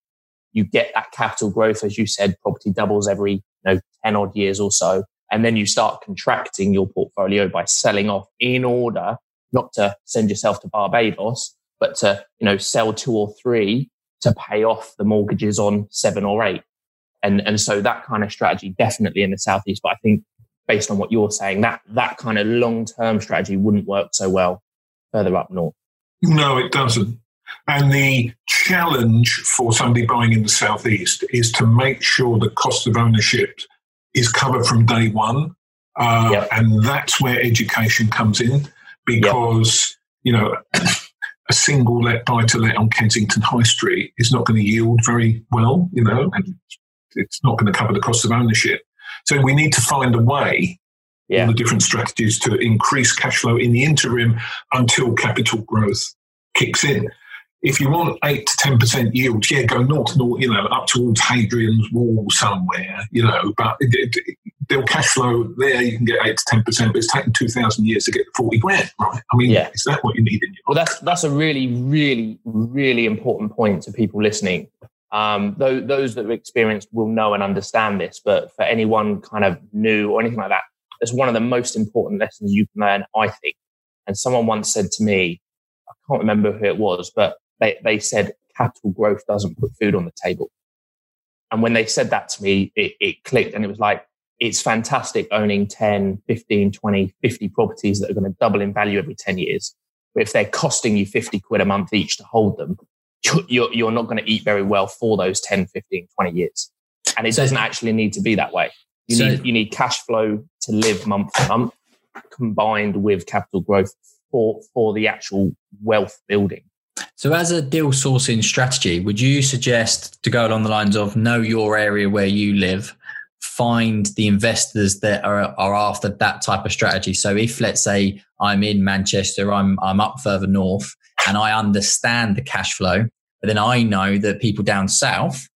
You get that capital growth, as you said, property doubles every you know, 10 odd years or so. And then you start contracting your portfolio by selling off in order not to send yourself to Barbados, but to, you know, sell two or three to pay off the mortgages on seven or eight. And, and so that kind of strategy definitely in the Southeast. But I think based on what you're saying, that, that kind of long term strategy wouldn't work so well further up north. No, it doesn't. And the challenge for somebody buying in the southeast is to make sure the cost of ownership is covered from day one. Uh, yep. And that's where education comes in because, yep. you know, a single let buy to let on Kensington High Street is not going to yield very well, you know, and it's not going to cover the cost of ownership. So we need to find a way, yeah. all the different strategies to increase cash flow in the interim until capital growth kicks in if you want eight to ten percent yield, yeah, go north, north, you know, up towards Hadrian's Wall somewhere, you know. But it, it, cash flow there. You can get eight to ten percent, but it's taken two thousand years to get forty grand, right? I mean, yeah. is that what you need in your? Well, that's that's a really, really, really important point to people listening. Um, though those that have experienced will know and understand this, but for anyone kind of new or anything like that, it's one of the most important lessons you can learn, I think. And someone once said to me, I can't remember who it was, but they, they said capital growth doesn't put food on the table. And when they said that to me, it, it clicked and it was like, it's fantastic owning 10, 15, 20, 50 properties that are going to double in value every 10 years. But if they're costing you 50 quid a month each to hold them, you're, you're not going to eat very well for those 10, 15, 20 years. And it so, doesn't actually need to be that way. You so, need, you need cash flow to live month to month combined with capital growth for, for the actual wealth building. So, as a deal sourcing strategy, would you suggest to go along the lines of know your area where you live, find the investors that are, are after that type of strategy? So, if let's say I'm in Manchester, I'm I'm up further north, and I understand the cash flow, but then I know that people down south,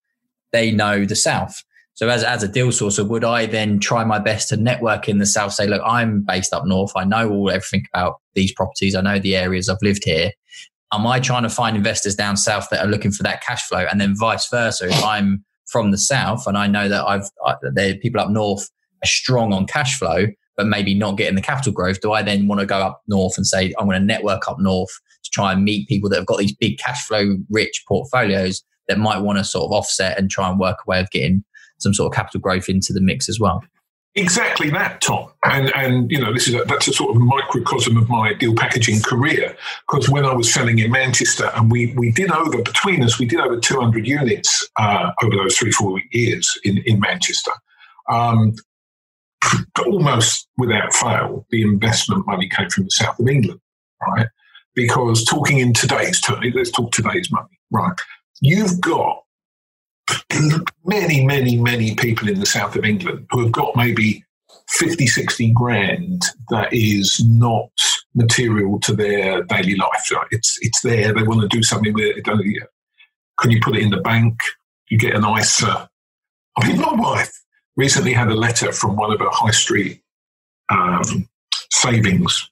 they know the south. So as, as a deal sourcer, would I then try my best to network in the south? Say, look, I'm based up north. I know all everything about these properties. I know the areas I've lived here am I trying to find investors down south that are looking for that cash flow? And then vice versa, if I'm from the south and I know that I've I, there people up north are strong on cash flow, but maybe not getting the capital growth, do I then want to go up north and say I'm going to network up north try and meet people that have got these big cash flow rich portfolios that might want to sort of offset and try and work a way of getting some sort of capital growth into the mix as well? Exactly that, Tom. And and you know, this is a, that's a sort of microcosm of my deal packaging career. Because when I was selling in Manchester, and we we did over between us, we did over 200 units uh, over those three four years in in Manchester. Um, almost without fail, the investment money came from the south of England, right? Because talking in today's terms, let's talk today's money, right? You've got many, many, many people in the south of England who have got maybe 50, 60 grand that is not material to their daily life. It's it's there. They want to do something with it. Can you put it in the bank? You get an ISA. I mean, my wife recently had a letter from one of her high street um, savings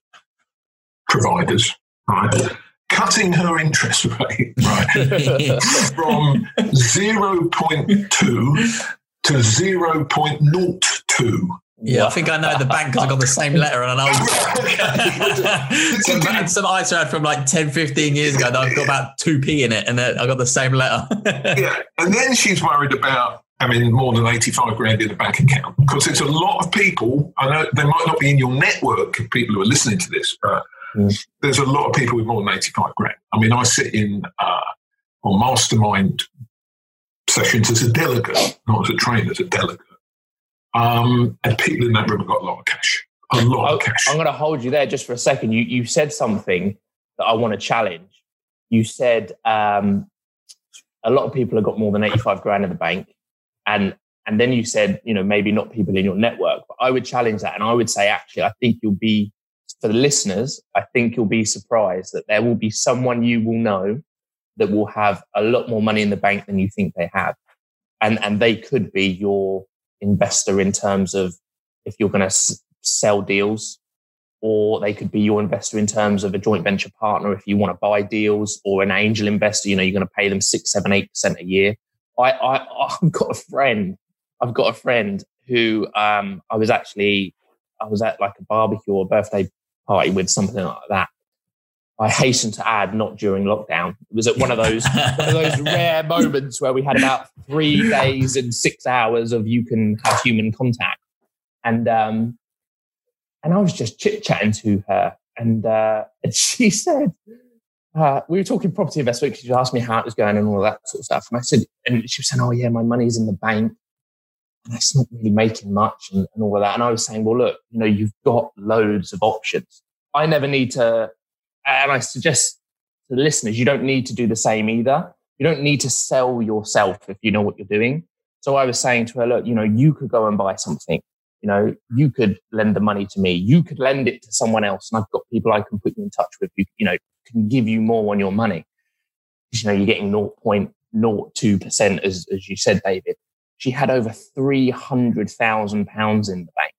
providers, right? cutting her interest rate right from 0.2 to 0.02. Yeah, I think I know the bank because I got the same letter and I know some, some ISA from like 10, 15 years ago that I've got about 2p in it and I got the same letter. yeah, and then she's worried about having more than 85 grand in a bank account because it's a lot of people. I know they might not be in your network of people who are listening to this, but Mm. There's a lot of people with more than 85 grand. I mean, I sit in uh, on mastermind sessions as a delegate, not as a trainer, as a delegate. Um, and people in that room have got a lot of cash. A lot of cash. I'm going to hold you there just for a second. You, you said something that I want to challenge. You said um, a lot of people have got more than 85 grand in the bank. And and then you said, you know, maybe not people in your network, but I would challenge that. And I would say, actually, I think you'll be for the listeners, I think you'll be surprised that there will be someone you will know that will have a lot more money in the bank than you think they have. And, and they could be your investor in terms of if you're going to s- sell deals, or they could be your investor in terms of a joint venture partner if you want to buy deals, or an angel investor. You know, you're going to pay them six, seven, eight percent a year. I, I, I've got a friend. I've got a friend who um, I was actually I was at like a barbecue or birthday party with something like that. I hasten to add, not during lockdown. It was at one of those one of those rare moments where we had about three days and six hours of you can have human contact, and um, and I was just chit chatting to her, and uh, and she said uh, we were talking property investment. Because she asked me how it was going and all that sort of stuff, and I said, and she was saying, "Oh yeah, my money's in the bank." And it's not really making much and, and, all of that. And I was saying, well, look, you know, you've got loads of options. I never need to, and I suggest to the listeners, you don't need to do the same either. You don't need to sell yourself if you know what you're doing. So I was saying to her, look, you know, you could go and buy something. You know, you could lend the money to me. You could lend it to someone else. And I've got people I can put you in touch with who, you know, can give you more on your money. You know, you're getting 0.02% as, as you said, David she had over three hundred thousand pounds in the bank.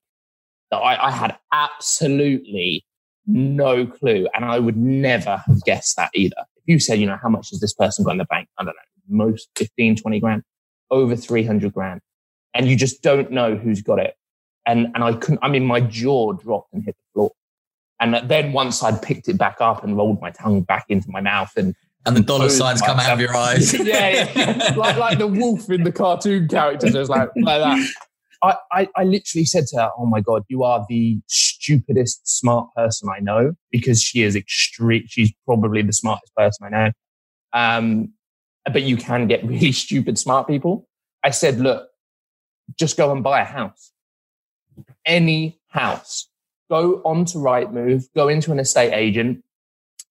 That I, I, had absolutely no clue, and I would never have guessed that either. If you said, you know, how much has this person got in the bank? I don't know, most 15, 20 grand, over three hundred grand, and you just don't know who's got it. And and I couldn't. I mean, my jaw dropped and hit the floor. And then once I'd picked it back up and rolled my tongue back into my mouth and and the dollar signs come out of your eyes. yeah, yeah. like like the wolf in the cartoon characters. It was like like that. I, I, I literally said to her, "Oh my god, you are the stupidest smart person I know," because she is extreme. She's probably the smartest person I know. Um, but you can get really stupid smart people. I said, "Look, just go and buy a house, any house. Go on to Rightmove, go into an estate agent,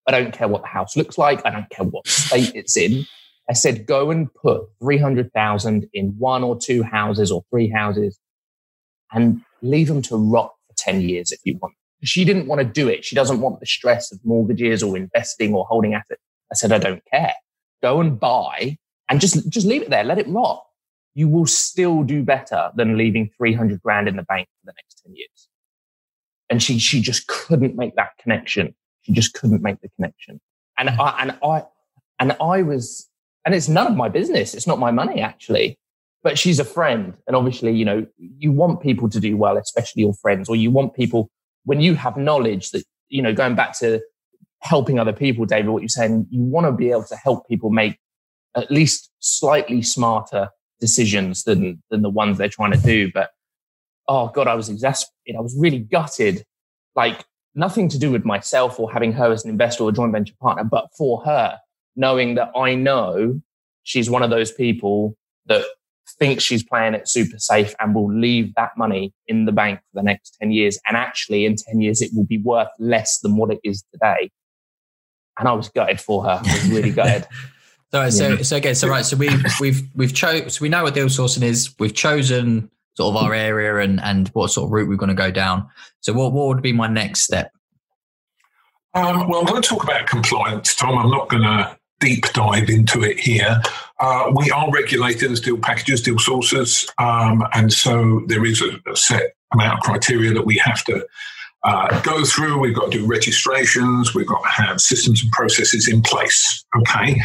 I don't care what the house looks like. I don't care what state it's in. I said, go and put 300,000 in one or two houses or three houses and leave them to rot for 10 years if you want. She didn't want to do it. She doesn't want the stress of mortgages or investing or holding assets. I said, I don't care. Go and buy and just, just leave it there. Let it rot. You will still do better than leaving 300 grand in the bank for the next 10 years. And she, she just couldn't make that connection. She just couldn't make the connection. And. I, and I, and I was, and it's none of my business. It's not my money actually, but she's a friend. And obviously, you know, you want people to do well, especially your friends, or you want people when you have knowledge that, you know, going back to helping other people, David, what you're saying, you want to be able to help people make at least slightly smarter decisions than, than the ones they're trying to do. But oh God, I was exasperated. I was really gutted. Like nothing to do with myself or having her as an investor or a joint venture partner, but for her, knowing that I know she's one of those people that thinks she's playing it super safe and will leave that money in the bank for the next 10 years. And actually, in 10 years, it will be worth less than what it is today. And I was gutted for her. I was really gutted. so, so, so again, so right, so we've we've we've chosen. So we know what deal sourcing is. We've chosen sort of our area and and what sort of route we're going to go down. So, what what would be my next step? Um, well, I'm going to talk about compliance, Tom. I'm not going to deep dive into it here. Uh, we are regulated as deal packages, deal sources, um, and so there is a, a, set amount of criteria that we have to uh, go through. We've got to do registrations. We've got to have systems and processes in place. Okay,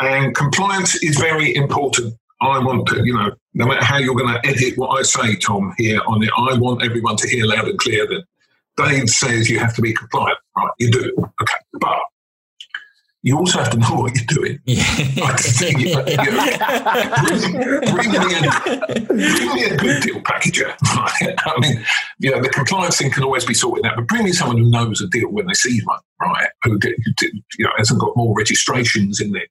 and compliance is very important. I want to, you know, no matter how you're going to edit what I say, Tom, here on it, I want everyone to hear loud and clear that Dave says you have to be compliant. Right, you do. Okay, but you also have to know what you're doing. Yeah. bring, me a, bring, me a, good deal packager. Right? I mean, you know, the compliance thing can always be sorted out, but bring me someone who knows a deal when they see one, right? Who, you know, hasn't got more registrations in their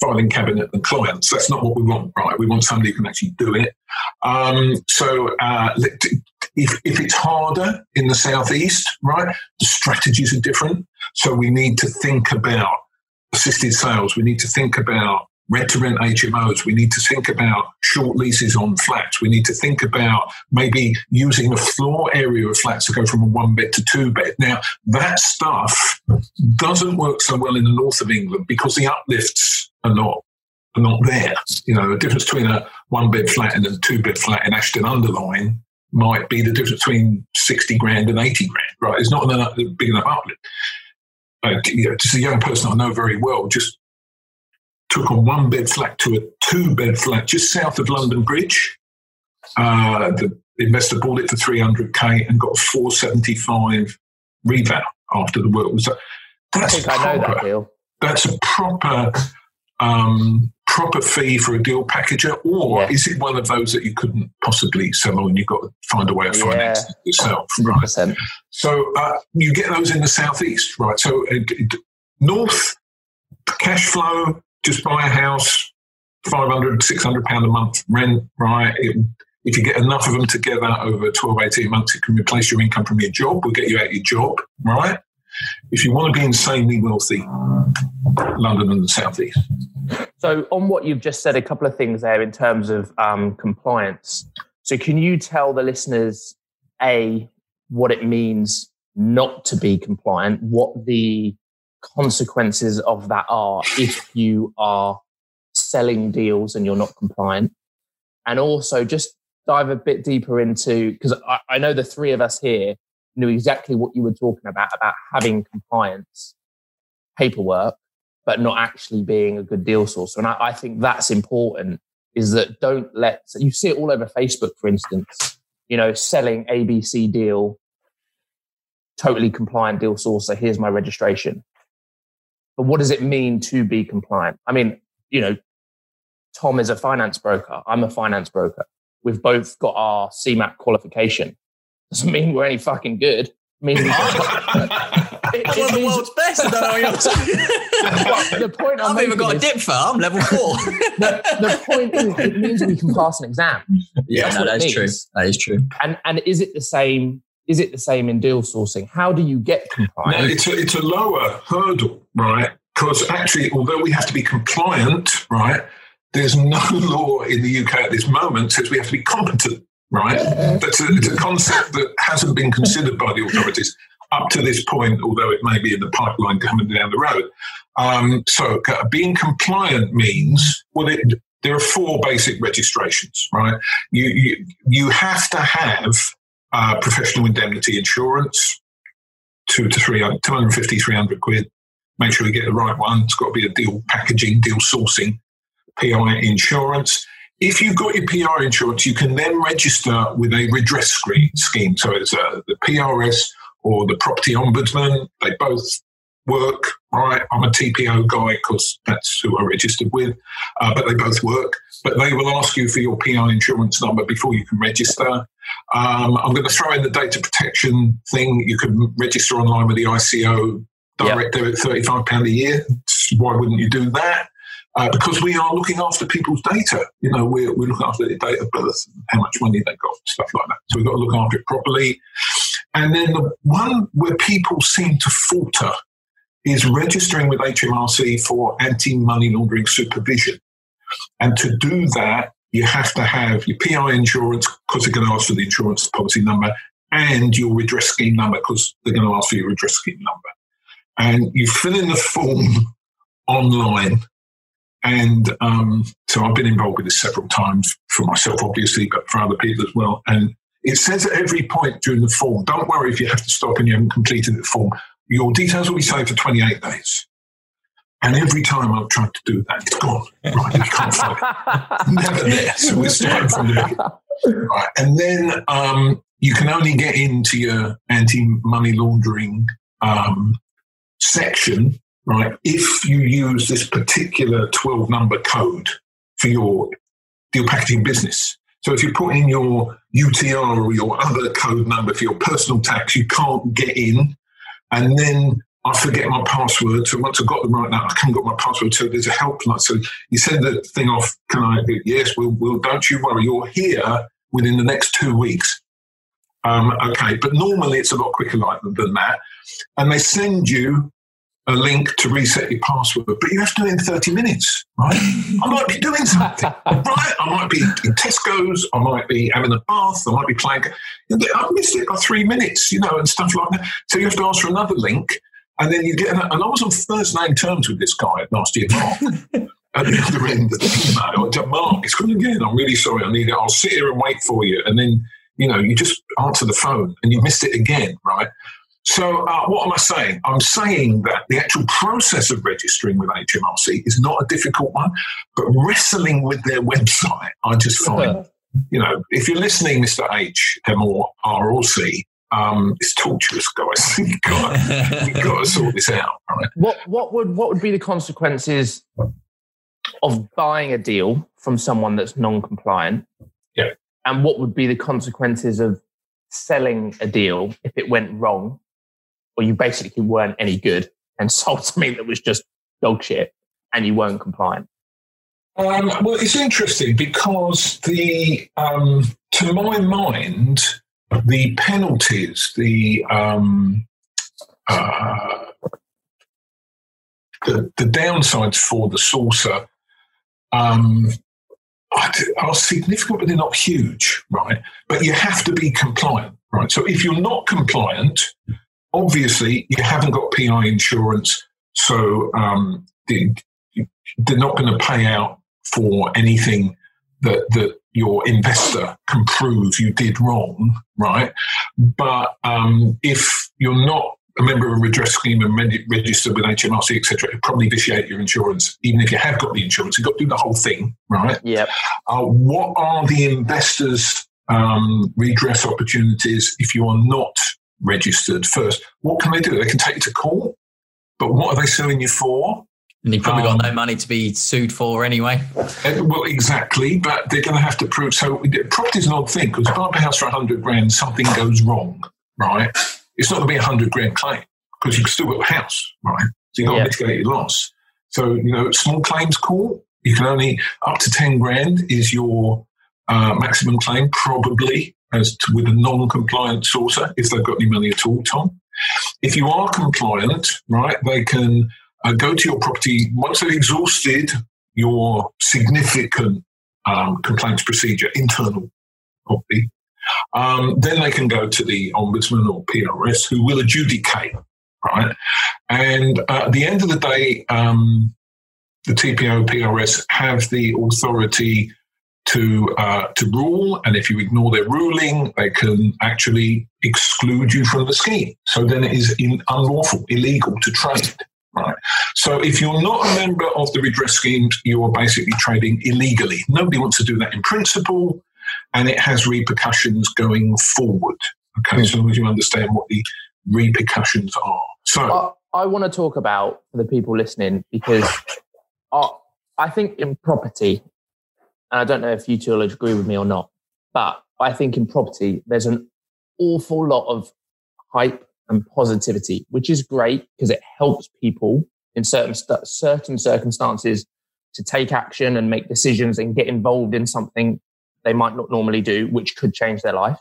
filing cabinet than clients. That's not what we want, right? We want somebody who can actually do it. Um, so uh, if, if it's harder in the southeast, right, the strategies are different. So we need to think about assisted sales. We need to think about rent to rent HMOs. We need to think about short leases on flats. We need to think about maybe using the floor area of flats to go from a one bed to two bed. Now, that stuff doesn't work so well in the north of England because the uplifts are not are not there. You know, the difference between a one bed flat and a two bed flat in Ashton-under-Lyne might be the difference between 60 grand and 80 grand, right? It's not a big enough uplift uh, you know, just a young person I know very well, just took a one bed flat to a two bed flat just south of London Bridge. Uh, the investor bought it for 300k and got 475 reval after the work was done. That's I think proper, I know that deal. That's a proper um, proper fee for a deal packager, or yeah. is it one of those that you couldn't possibly sell on? You've got to find a way of financing yeah. yourself, right? So uh, you get those in the southeast, right? So uh, north, cash flow, just buy a house, 500, 600 pound a month rent, right? It, if you get enough of them together over 12, 18 months, it can replace your income from your job, We'll get you out your job, right? If you want to be insanely wealthy, London and the southeast. So, on what you've just said, a couple of things there in terms of um, compliance. So, can you tell the listeners, A, what it means not to be compliant, what the consequences of that are if you are selling deals and you're not compliant? And also, just dive a bit deeper into, because I, I know the three of us here knew exactly what you were talking about, about having compliance paperwork, but not actually being a good deal source. And I, I think that's important is that don't let, so you see it all over Facebook, for instance, you know, selling ABC deal, totally compliant deal source. So here's my registration. But what does it mean to be compliant? I mean, you know, Tom is a finance broker. I'm a finance broker. We've both got our CeMAP qualification doesn't mean we're any fucking good. It means we it, I'm one of the world's best. I don't know the point I've even got a dip for. I'm level four. the, the, point is, it means we can pass an exam. Yeah, no, that is true. That is true. And and is it the same? Is it the same in deal sourcing? How do you get compliant? No, it's a, it's a lower hurdle, right? Because actually, although we have to be compliant, right, there's no law in the UK at this moment says we have to be competent right? That's a, it's a concept that hasn't been considered by the authorities up to this point, although it may be in the pipeline coming down the road. Um, so being compliant means, well, it, there are four basic registrations, right? You, you, you have to have uh, professional indemnity insurance, two to 300, 250, 300 quid. Make sure you get the right one. It's got to be a deal packaging, deal sourcing, PI insurance. If you've got your PR insurance, you can then register with a redress scheme. So it's uh, the PRS or the property ombudsman. They both work, right? I'm a TPO guy because that's who I registered with, uh, but they both work. But they will ask you for your PI insurance number before you can register. Um, I'm going to throw in the data protection thing. You can register online with the ICO direct debit, £35 a year. Why wouldn't you do that? Uh, because we are looking after people's data. You know, we're, we're looking after their data birth, how much money they've got, stuff like that. So we've got to look after it properly. And then the one where people seem to falter is registering with HMRC for anti money laundering supervision. And to do that, you have to have your PI insurance because they're going to ask for the insurance policy number and your redress scheme number because they're going to ask for your redress scheme number. And you fill in the form online and um, so I've been involved with this several times for myself, obviously, but for other people as well. And it says at every point during the form, don't worry if you have to stop and you haven't completed the form. Your details will be saved for 28 days. And every time I've tried to do that, it's gone. Right, I can't find it. Never there. So we're starting from the beginning. Right. And then um, you can only get into your anti-money laundering um, section right? If you use this particular 12 number code for your deal packaging business. So if you put in your UTR or your other code number for your personal tax, you can't get in. And then I forget my password. So once I've got them right now, I haven't got my password. So there's a helpline. So you send the thing off. Can I? Yes, we'll, we'll don't you worry. You're here within the next two weeks. Um, okay, but normally it's a lot quicker than that. And they send you a link to reset your password, but you have to do it in 30 minutes, right? I might be doing something, right? I might be in Tesco's, I might be having a bath, I might be playing. I've missed it by three minutes, you know, and stuff like that. So you have to ask for another link, and then you get, and I was on first name terms with this guy last year, Mark. At the other end of the email, Mark, it's coming again. I'm really sorry. I need it. I'll sit here and wait for you. And then, you know, you just answer the phone and you missed it again, right? So, uh, what am I saying? I'm saying that the actual process of registering with HMRC is not a difficult one, but wrestling with their website, I just find, you know, if you're listening, Mr. H, M or R or C, um, it's torturous, guys. you've, got, you've got to sort this out. Right? What what would what would be the consequences of buying a deal from someone that's non-compliant? Yeah. And what would be the consequences of selling a deal if it went wrong or you basically weren't any good and sold something that was just dog shit and you weren't compliant? Um, well, it's interesting because the, um, to my mind, the penalties, the, um, uh, the, the downsides for the sourcer um, are significant, but they're not huge, right? But you have to be compliant, right? So if you're not compliant, obviously you haven't got PI insurance, so um, they, are not going to pay out for anything that that your investor can prove you did wrong, right? But um, if you're not a member of a redress scheme and registered with HMRC, etc., it probably vitiate your insurance. Even if you have got the insurance, you've got to do the whole thing, right? Yep. Uh, what are the investors' um, redress opportunities if you are not registered first. What can they do? They can take you to court, but what are they suing you for? And you've probably um, got no money to be sued for anyway. Uh, well, exactly, but they're going to have to prove. So, property is an odd thing because if I buy a house for 100 grand, something goes wrong, right? It's not going to be a 100 grand claim because you've still got the house, right? So you've got yeah. to mitigate your loss. So, you know, small claims court, you can only, up to 10 grand is your uh, maximum claim, probably as to, with a non-compliant sourcer if they've got any money at all, Tom. If you are compliant, right, they can uh, go to your property once they've exhausted your significant um, complaints procedure, internal property. Um, then they can go to the ombudsman or PRS who will adjudicate, right? And uh, at the end of the day, um, the TPO PRS have the authority to uh, to rule, and if you ignore their ruling, they can actually exclude you from the scheme. So then it is in, unlawful, illegal to trade. Right. So if you're not a member of the redress schemes, you are basically trading illegally. Nobody wants to do that in principle, and it has repercussions going forward. Okay, mm. so as you understand what the repercussions are. So are, I want to talk about for the people listening because I, I think in property, and I don't know if you two will agree with me or not, but I think in property, there's an awful lot of hype and positivity, which is great because it helps people in certain certain circumstances to take action and make decisions and get involved in something they might not normally do, which could change their life.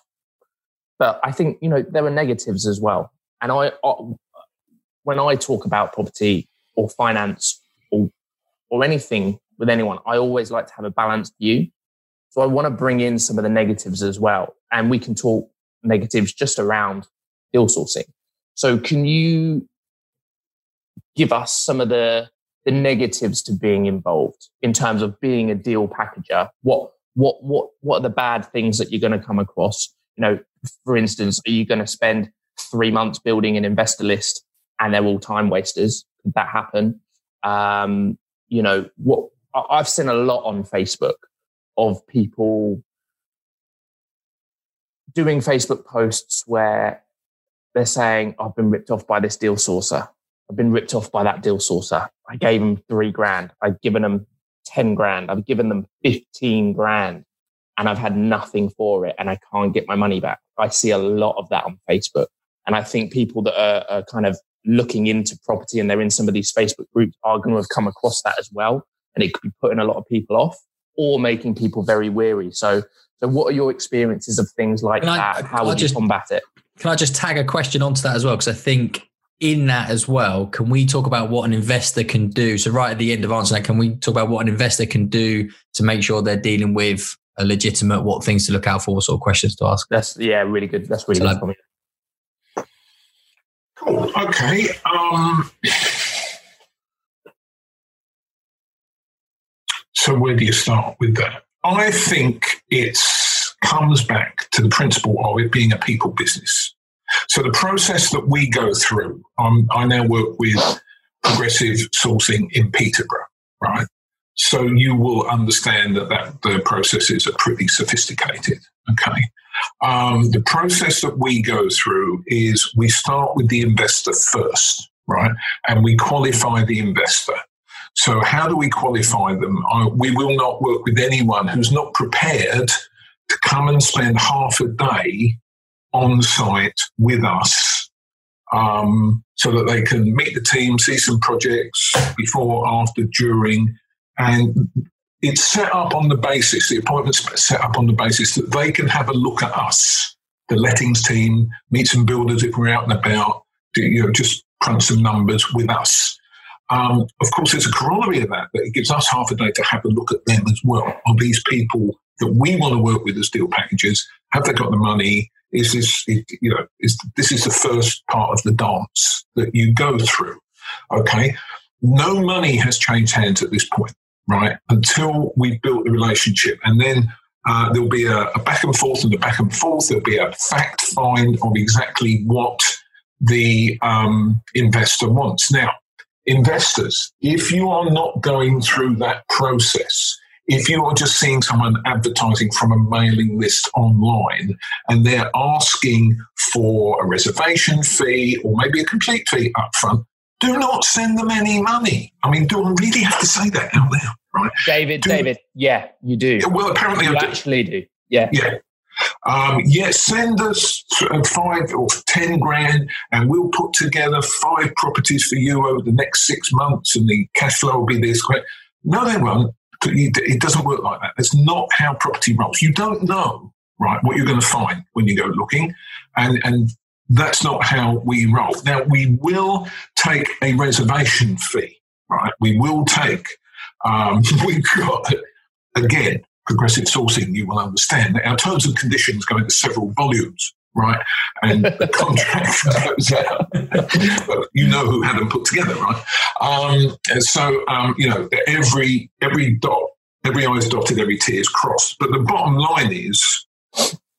But I think you know there are negatives as well, and I, I when I talk about property or finance or or anything with anyone, I always like to have a balanced view. So I want to bring in some of the negatives as well, and we can talk negatives just around deal sourcing. So can you give us some of the the negatives to being involved in terms of being a deal packager? What what what what are the bad things that you're going to come across? You know, for instance, are you going to spend three months building an investor list and they're all time wasters? Could that happen? Um, you know, what I've seen a lot on Facebook of people doing Facebook posts where they're saying, I've been ripped off by this deal sourcer. I've been ripped off by that deal sourcer. I gave them three grand. I've given them 10 grand. I've given them 15 grand and I've had nothing for it and I can't get my money back. I see a lot of that on Facebook. And I think people that are, are kind of looking into property and they're in some of these Facebook groups are going to have come across that as well. And it could be putting a lot of people off or making people very weary. So, so what are your experiences of things like can that? I, How would you combat it? Can I just tag a question onto that as well? Because I think in that as well, can we talk about what an investor can do? So, right at the end of answering that, can we talk about what an investor can do to make sure they're dealing with a legitimate, what things to look out for, what sort of questions to ask? That's yeah, really good. That's really so good. Cool. Okay. Um, so where do you start with that? I think it comes back to the principle of it being a people business. So the process that we go through, um, I now work with progressive sourcing in Peterborough, right? So you will understand that, that the processes are pretty sophisticated. Okay. Um, the process that we go through is we start with the investor first, right? And we qualify the investor. So, how do we qualify them? I, we will not work with anyone who's not prepared to come and spend half a day on site with us um, so that they can meet the team, see some projects before, after, during, and it's set up on the basis, the appointment's set up on the basis that they can have a look at us, the lettings team, meet some builders if we're out and about, you know, just crunch some numbers with us. Um, of course, there's a corollary of that, that it gives us half a day to have a look at them as well. Are these people that we want to work with as deal packages? Have they got the money? Is this, you know, is this is the first part of the dance that you go through? Okay. No money has changed hands at this point right? Until we've built the relationship. And then uh, there'll be a, a, back and forth and a back and forth. There'll be a fact find of exactly what the um, investor wants. Now, investors, if you are not going through that process, if you are just seeing someone advertising from a mailing list online and they're asking for a reservation fee or maybe a complete fee up front, do not send them any money. I mean, do I really have to say that out loud? Right, David. Do, David, yeah, you do. Well, apparently, you I do. actually do. Yeah, yeah. Um, yes, send us uh, five or ten grand, and we'll put together five properties for you over the next six months, and the cash flow will be this. Great. No, they won't. It doesn't work like that. That's not how property rolls. You don't know, right, what you're going to find when you go looking, and and that's not how we roll. Now, we will take a reservation fee, right? We will take, um, we've got, again, progressive sourcing, you will understand that our terms and conditions go into several volumes, right? And the contract goes out. you know who had them put together, right? Um, so, um, you know, every, every dot, every I is dotted, every T is crossed. But the bottom line is,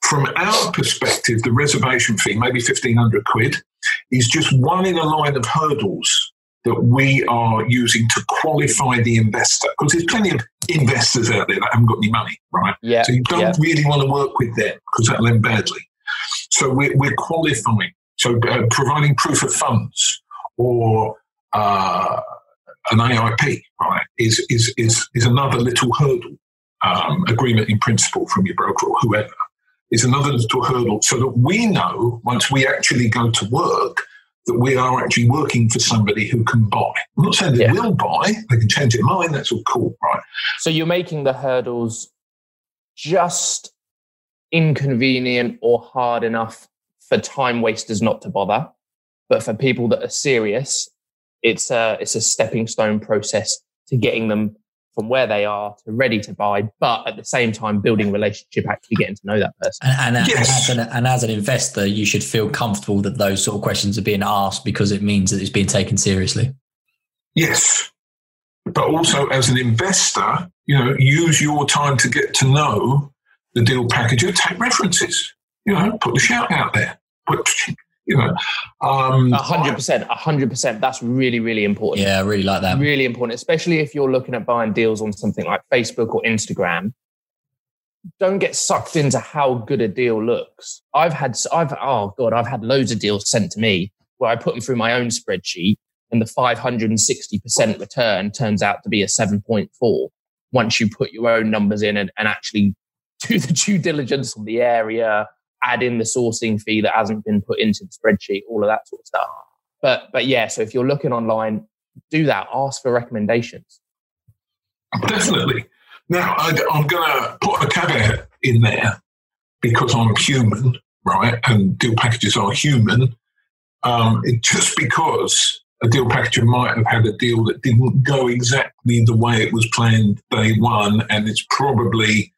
from our perspective, the reservation fee, maybe 1500 quid, is just one in a line of hurdles that we are using to qualify the investor. Because there's plenty of investors out there that haven't got any money, right? Yeah, so you don't yeah. really want to work with them because that'll end badly. So we're, we're qualifying, so uh, providing proof of funds or uh, an AIP, right, is, is, is, is another little hurdle. Um, agreement in principle from your broker or whoever is another little hurdle so that we know once we actually go to work that we are actually working for somebody who can buy. I'm not saying they Yeah. will buy, they can change their mind, that's all cool, right? So you're making the hurdles just inconvenient or hard enough for time wasters not to bother, but for people that are serious, it's a it's a stepping stone process to getting them from where they are to ready to buy, but at the same time building relationship, actually getting to know that person. And, and, Yes. and, as an, and as an investor, you should feel comfortable that those sort of questions are being asked because it means that it's being taken seriously. Yes. But also as an investor, you know, use your time to get to know the deal packager, take references, you know, put the shout out there. Put, you know, um, A hundred percent, a hundred percent. That's really, really important. Yeah, I really like that. really important, especially if you're looking at buying deals on something like Facebook or Instagram. Don't get sucked into how good a deal looks. I've had, I've, oh God, I've had loads of deals sent to me where I put them through my own spreadsheet and the 560% return turns out to be a 7.4 once you put your own numbers in and, and actually do the due diligence on the area, add in the sourcing fee that hasn't been put into the spreadsheet, all of that sort of stuff. But, but yeah, so if you're looking online, do that. Ask for recommendations. Definitely. Now, I, I'm going to put a caveat in there because I'm human, right? And deal packages are human. Um, it, just because a deal packager might have had a deal that didn't go exactly the way it was planned day one, and it's probably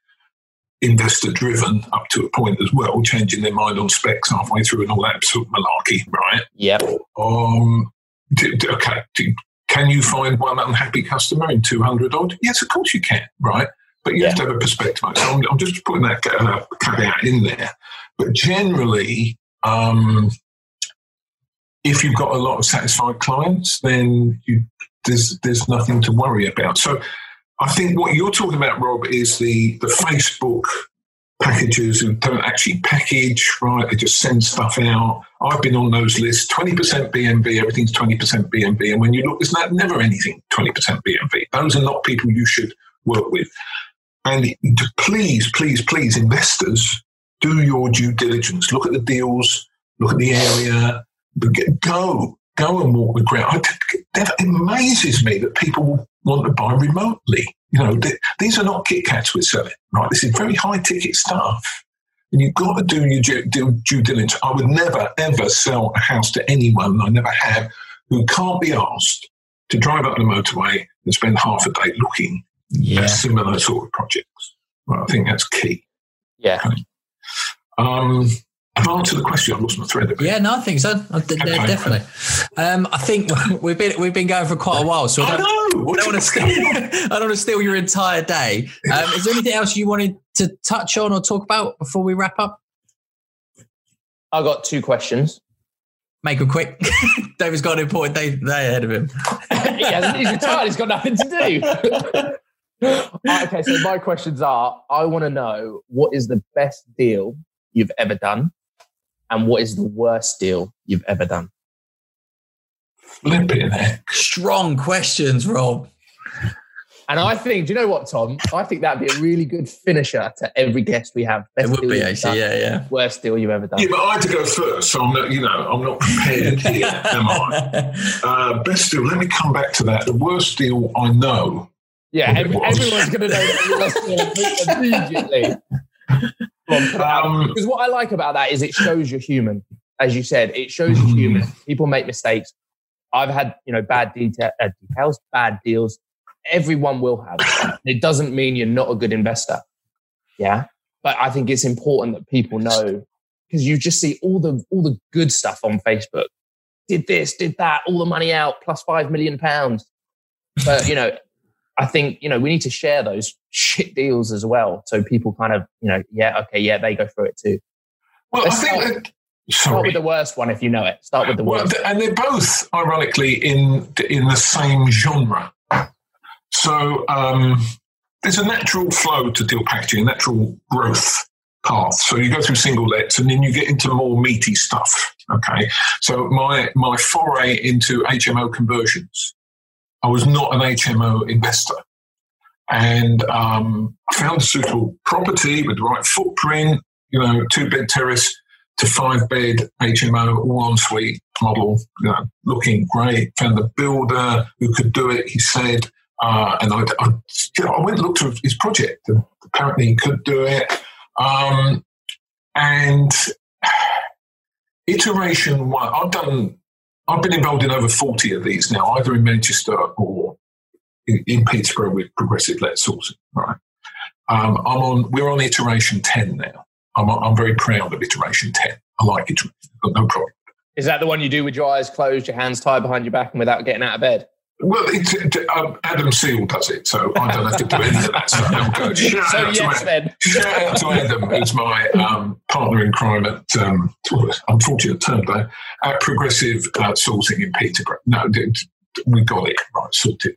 investor driven up to a point as well, changing their mind on specs halfway through and all that sort of malarkey, right? Yep. Um, d- d- okay. can you find one unhappy customer in 200 odd? Yes, of course you can, right? But you have to have a perspective. So I'm, I'm just putting that uh, caveat in there. But generally, um, if you've got a lot of satisfied clients, then you, there's there's nothing to worry about. So I think what you're talking about, Rob, is the the Facebook packages who don't actually package, right? They just send stuff out. I've been on those lists, 20% BNB, everything's 20% BNB. And when you look, there's not, never anything 20% BNB. Those are not people you should work with. And please, please, please, investors, do your due diligence. Look at the deals, look at the area, go, go and walk the ground. It amazes me that people want to buy remotely. You know, th- these are not Kit Kats we're selling, right? This is very high ticket stuff. And you've got to do your due, due, due diligence. I would never, ever sell a house to anyone, I never have, who can't be asked to drive up the motorway and spend half a day looking Yeah. at similar sort of projects. Well, I think that's key. Yeah. Um, I've answered the question. I've lost my thread. a. Yeah, no, I think so. I- de- de- Okay. Definitely. Um, I think we've been we've been going for quite a while, so I I don't, know. I don't want to steal. I don't want to steal your entire day. Um, is there anything else you wanted to touch on or talk about before we wrap up? I got two questions. Make it quick. David's got an important day, day ahead of him. he hasn't, he's retired. He's got nothing to do. Right, okay, so my questions are: I want to know what is the best deal you've ever done, and what is the worst deal you've ever done. Flipping heck. Strong questions, Rob. And I think, do you know what, Tom? I think that'd be a really good finisher to every guest we have. It would be actually, done, yeah, yeah. Worst deal you've ever done. Yeah, but I had to go first, so I'm not, you know, I'm not prepared here, am I? Uh, best deal. Let me come back to that. The worst deal I know. Yeah, every, everyone's going to know that worst deal immediately. Go on, put it out. Um, because what I like about that is it shows you're human. As you said, it shows you're Mhm. human. People make mistakes. I've had, you know, bad deta- uh, details, bad deals. Everyone will have. It doesn't mean you're not a good investor. Yeah. But I think it's important that people know because you just see all the all the good stuff on Facebook. Did this, did that, all the money out, plus five million pounds. But you know, I think you know we need to share those shit deals as well, so people kind of you know, yeah, okay, yeah, they go through it too. well, I Let's think start- that. Start with the worst one if you know it. Start with the worst. th- and they're both, ironically, in in the same genre. So um, there's a natural flow to deal packaging, a natural growth path. So you go through single lets and then you get into more meaty stuff. Okay. So my, my foray into HMO conversions, I was not an HMO investor. And um, I found a suitable property with the right footprint, you know, two bed terrace to five bed HMO, all ensuite model, you know, looking great. Found the builder who could do it, he said. Uh, and I, I, you know, I went and looked at his project. And apparently, he could do it. Um, and iteration one, I've done, I've been involved in over 40 of these now, either in Manchester or in, in Peterborough with progressive let sourcing, right? Um, I'm on, we're on iteration 10 now. I'm, I'm very proud of iteration 10. I like it. No problem. Is that the one you do with your eyes closed, your hands tied behind your back, and without getting out of bed? Well, it's, it, um, Adam Seal does it, so I don't have to do any of that stuff. I'm good. Shout, So out, yes, to then. Shout out to Adam, who's my um, partner in crime at, um, unfortunate term though, at Progressive uh, Sourcing in Peterborough. No, we got it right, sorted.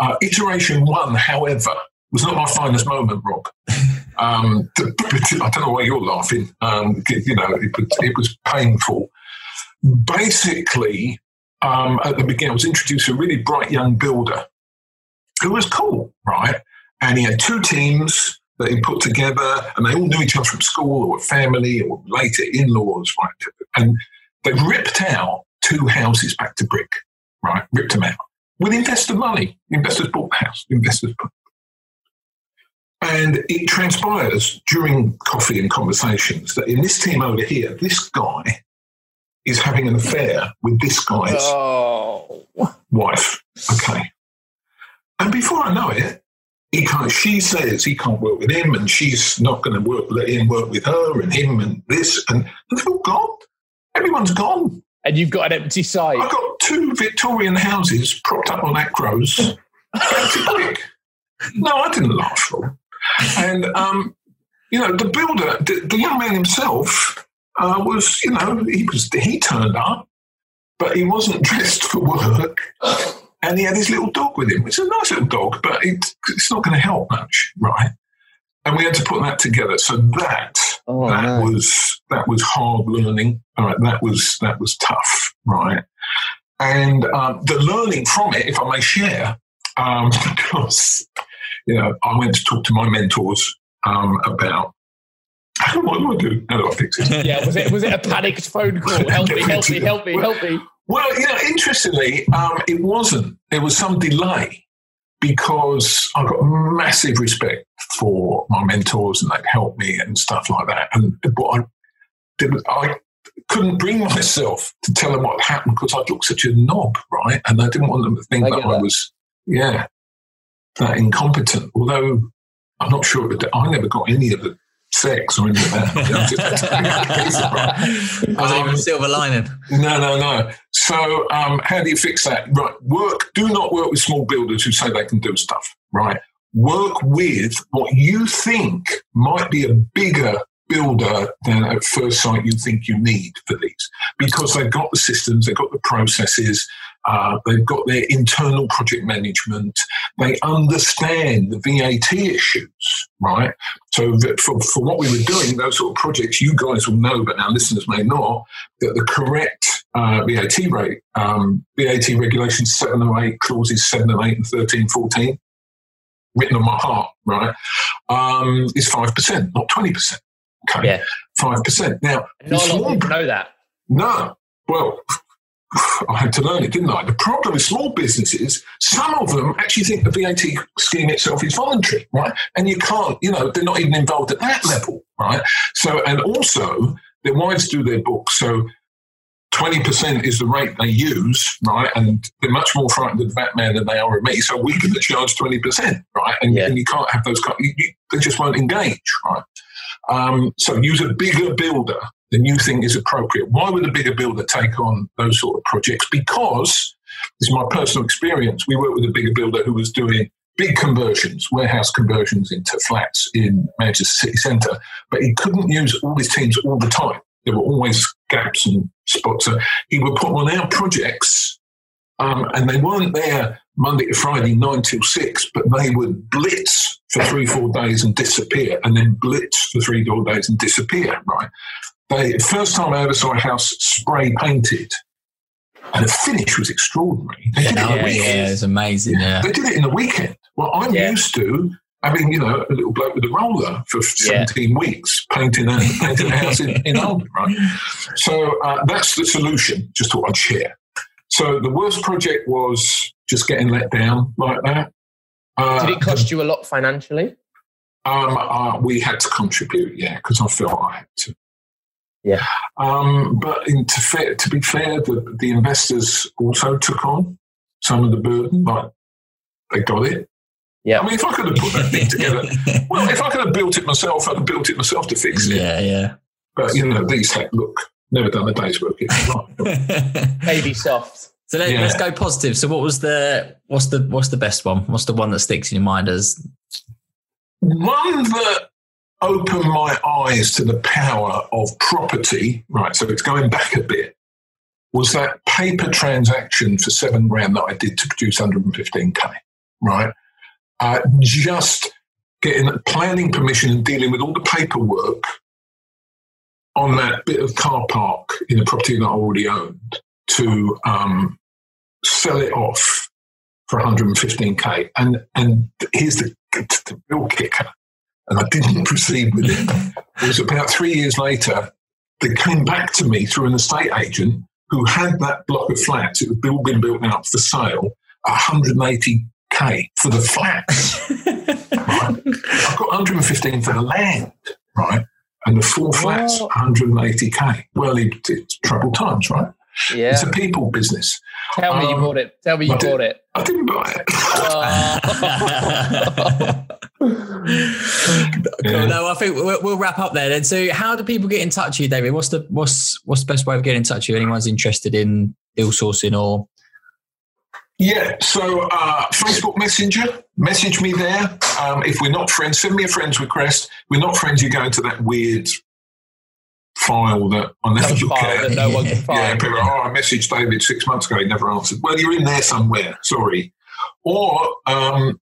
Uh, iteration one, however, was not my finest moment, Rob. Um, I don't know why you're laughing. Um, you know, it, was- it was painful. Basically, um, at the beginning, I was introduced to a really bright young builder who was cool, right? And he had two teams that he put together, and they all knew each other from school or family or later in laws, right? And they ripped out two houses back to brick, right? Ripped them out with investor money. Investors bought the house, investors put. And it transpires during coffee and conversations that in this team over here, this guy is having an affair with this guy's Oh. wife. Okay. And before I know it, he can't, she says he can't work with him and she's not going to work, let him work with her and him and this. And they're all gone. Everyone's gone. And you've got an empty site. I've got two Victorian houses propped up on Acrows. No, I didn't laugh. And, um, you know, the builder, the, the young man himself, uh, was, you know, he was he turned up, but he wasn't dressed for work, and he had his little dog with him. It's a nice little dog, but it, it's not going to help much, right? And we had to put that together. So that Oh, that was that was hard learning. All right, that was that was tough, right? And um, the learning from it, if I may share, um, because you know, I went to talk to my mentors um, about what do I do? How do I fix it? Yeah, was it was it a panicked phone call? Help me, help me, help me, help me. Well, you know, interestingly, um, it wasn't. There was some delay because I've got massive respect for my mentors and they've helped me and stuff like that. And what I did, I couldn't bring myself to tell them what happened because I'd look such a knob, right? And I didn't want them to think I that get I was, yeah, that incompetent. Although I'm not sure, but I never got any of the sex or any of that. Wasn't even Um, a silver lining. No, no, no. So, um, how do you fix that? Right, work. Do not work with small builders who say they can do stuff. Right, work with what you think might be a bigger builder than at first sight you think you need for these, because they've got the systems, they've got the processes, uh, they've got their internal project management, they understand the VAT issues. Right, so for, for what we were doing, those sort of projects, you guys will know, but our listeners may not, that the correct uh, VAT rate, um, VAT regulations 708, clauses 7 and 8 and 13, 14, written on my heart, right, um, is 5%, not 20%. Okay, Yeah. 5%. Now, Not a lot of people know that. no. Well, I had to learn it, didn't I? The problem with small businesses, some of them actually think the VAT scheme itself is voluntary, right? And you can't, you know, they're not even involved at that level, right? So, and also their wives do their books. So 20% is the rate they use, right? And they're much more frightened of that man than they are of me. So we're going to charge 20%, right? And, Yeah. and you can't have those, kind- you, you, they just won't engage, right? Um, so use a bigger builder than you think is appropriate. Why would a bigger builder take on those sort of projects? Because this is my personal experience. We worked with a bigger builder who was doing big conversions, warehouse conversions into flats in Manchester city centre, but he couldn't use all his teams all the time. There were always gaps and spots. So he would put on our projects, um, and they weren't there Monday to Friday, nine till six, but they would blitz for three, four days and disappear, and then blitz for three, four days and disappear, right? They, first time I ever saw a house spray painted, and the finish was extraordinary. They did, Yeah, it, in a yeah, weekend. it's amazing. Yeah. they did it in a weekend. Well, I'm Yeah. used to having, you know, a little bloke with a roller for 17 weeks painting a, painting a house in, in right? So uh, that's the solution. Just thought I'd share. So the worst project was just getting let down like that. Uh, Did it cost you a lot financially? um, uh, we had to contribute, yeah, because I felt I had to. Yeah. Um, but in to, fair, to be fair, the, the investors also took on some of the burden. Like they got it. Yeah. I mean, if I could have put that thing together, well, if I could have built it myself, I'd have built it myself to fix it. yeah, yeah. But you know, these look never done a day's work. Baby soft. So let, Yeah. let's go positive. So what was the what's the what's the best one? What's the one that sticks in your mind as One that opened my eyes to the power of property, right? So it's going back a bit, was that paper transaction for seven grand that I did to produce 115k, right? Uh, just getting planning permission and dealing with all the paperwork on that bit of car park in a property that I already owned to um, sell it off for 115k. And and here's the, the real kicker. And I didn't proceed with it. It was about three years later. They came back to me through an estate agent who had that block of flats. It had all been built out for sale, 180k for the flats. right? I've got 115 for the land, right? And the four flats, What? 180k. Well, it, it's troubled times, right? Yeah. It's a people business. Tell me you Um, bought it. Tell me you I did. bought it. I didn't buy it. Oh. Cool. No, I think we'll, we'll wrap up there. Then, so how do people get in touch with you, David? What's the what's what's the best way of getting in touch with you? Anyone's interested in ill sourcing or Yeah, so uh, Facebook Messenger, message me there. Um, if we're not friends, send me a friend's request. We're not friends, you go into that weird file that I never look at. that no one can Yeah, people are, oh, I messaged David six months ago, he never answered. Well, you're in there somewhere, sorry. Or um,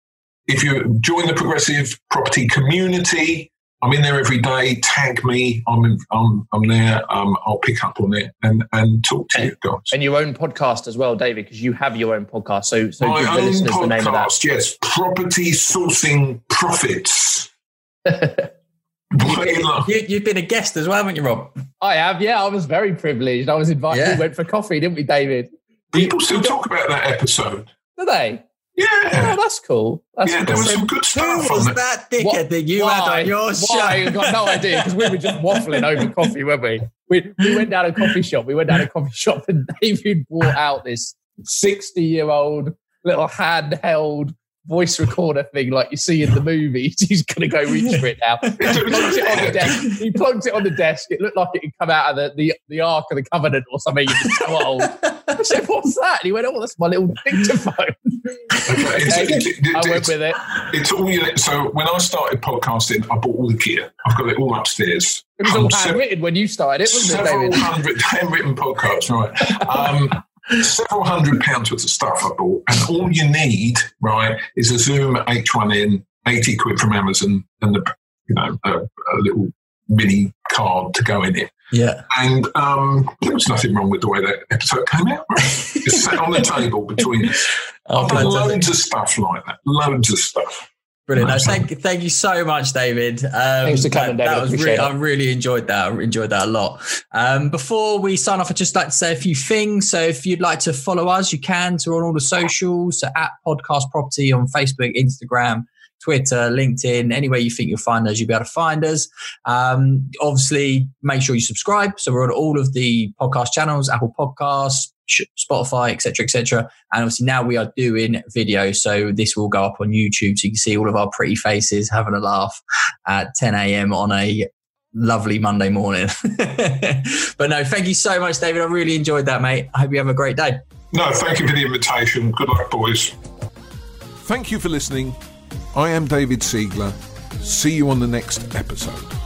if you join the progressive property community, I'm in there every day. Tag me. I'm in, I'm, I'm there. Um, I'll pick up on it and, and talk to you guys. And your own podcast as well, David, because you have your own podcast. So, so My own listeners the name of that. podcast, yes. Property sourcing profits. What are you like? you, you've been a guest as well, haven't you, Rob? I have, yeah. I was very privileged. I was invited. Yeah. We went for coffee, didn't we, David? People still talk about that episode. Did they? Yeah. Oh, that's cool. That's Yeah, there was cool. some good Who stuff on was that. that dickhead What- that you had on your show? Why? I've got no idea because we were just waffling over coffee, weren't we? we? We went down a coffee shop. We went down a coffee shop and David brought out this 60 year old little handheld voice recorder thing like you see in the movies. He's going to go reach for it now. He plugged it on the desk. He it on the desk. It looked like it had come out of the, the, the Ark of the Covenant or something. It was so old. I said, What's that? And he went, Oh, that's my little dictaphone. Okay, it's- it's- I went with it. it's all you, so when I started podcasting, I bought all the gear. I've got it all upstairs. It was all Um, handwritten when you started it, wasn't it, several David? hundred handwritten podcasts, right? Um, several hundred pounds worth of stuff I bought, and all you need, right, is a Zoom H1n, eighty quid from Amazon, and the you know a, a little mini card to go in it. Yeah. And um, there was nothing wrong with the way that episode came out. Right? It sat on the table between us. Oh, I've done loads of stuff like that. Loads of stuff. Brilliant. No, thank, thank you so much, David. Um, Thanks for coming, that, David. That was Appreciate really, it. I really enjoyed that. I enjoyed that a lot. Um, before we sign off, I'd just like to say a few things. So if you'd like to follow us, you can. So we're on all the socials, so at Podcast Property on Facebook, Instagram, Twitter, LinkedIn, anywhere you think you'll find us, you'll be able to find us. Um, obviously, make sure you subscribe. So we're on all of the podcast channels, Apple Podcasts, Spotify, etc., etc. And obviously now we are doing video, so this will go up on YouTube, so you can see all of our pretty faces having a laugh at 10 a.m. on a lovely Monday morning. but no, thank you so much, David. I really enjoyed that, mate. I hope you have a great day. No, thank you for the invitation. Good luck, boys. Thank you for listening. I am David Siegler. See you on the next episode.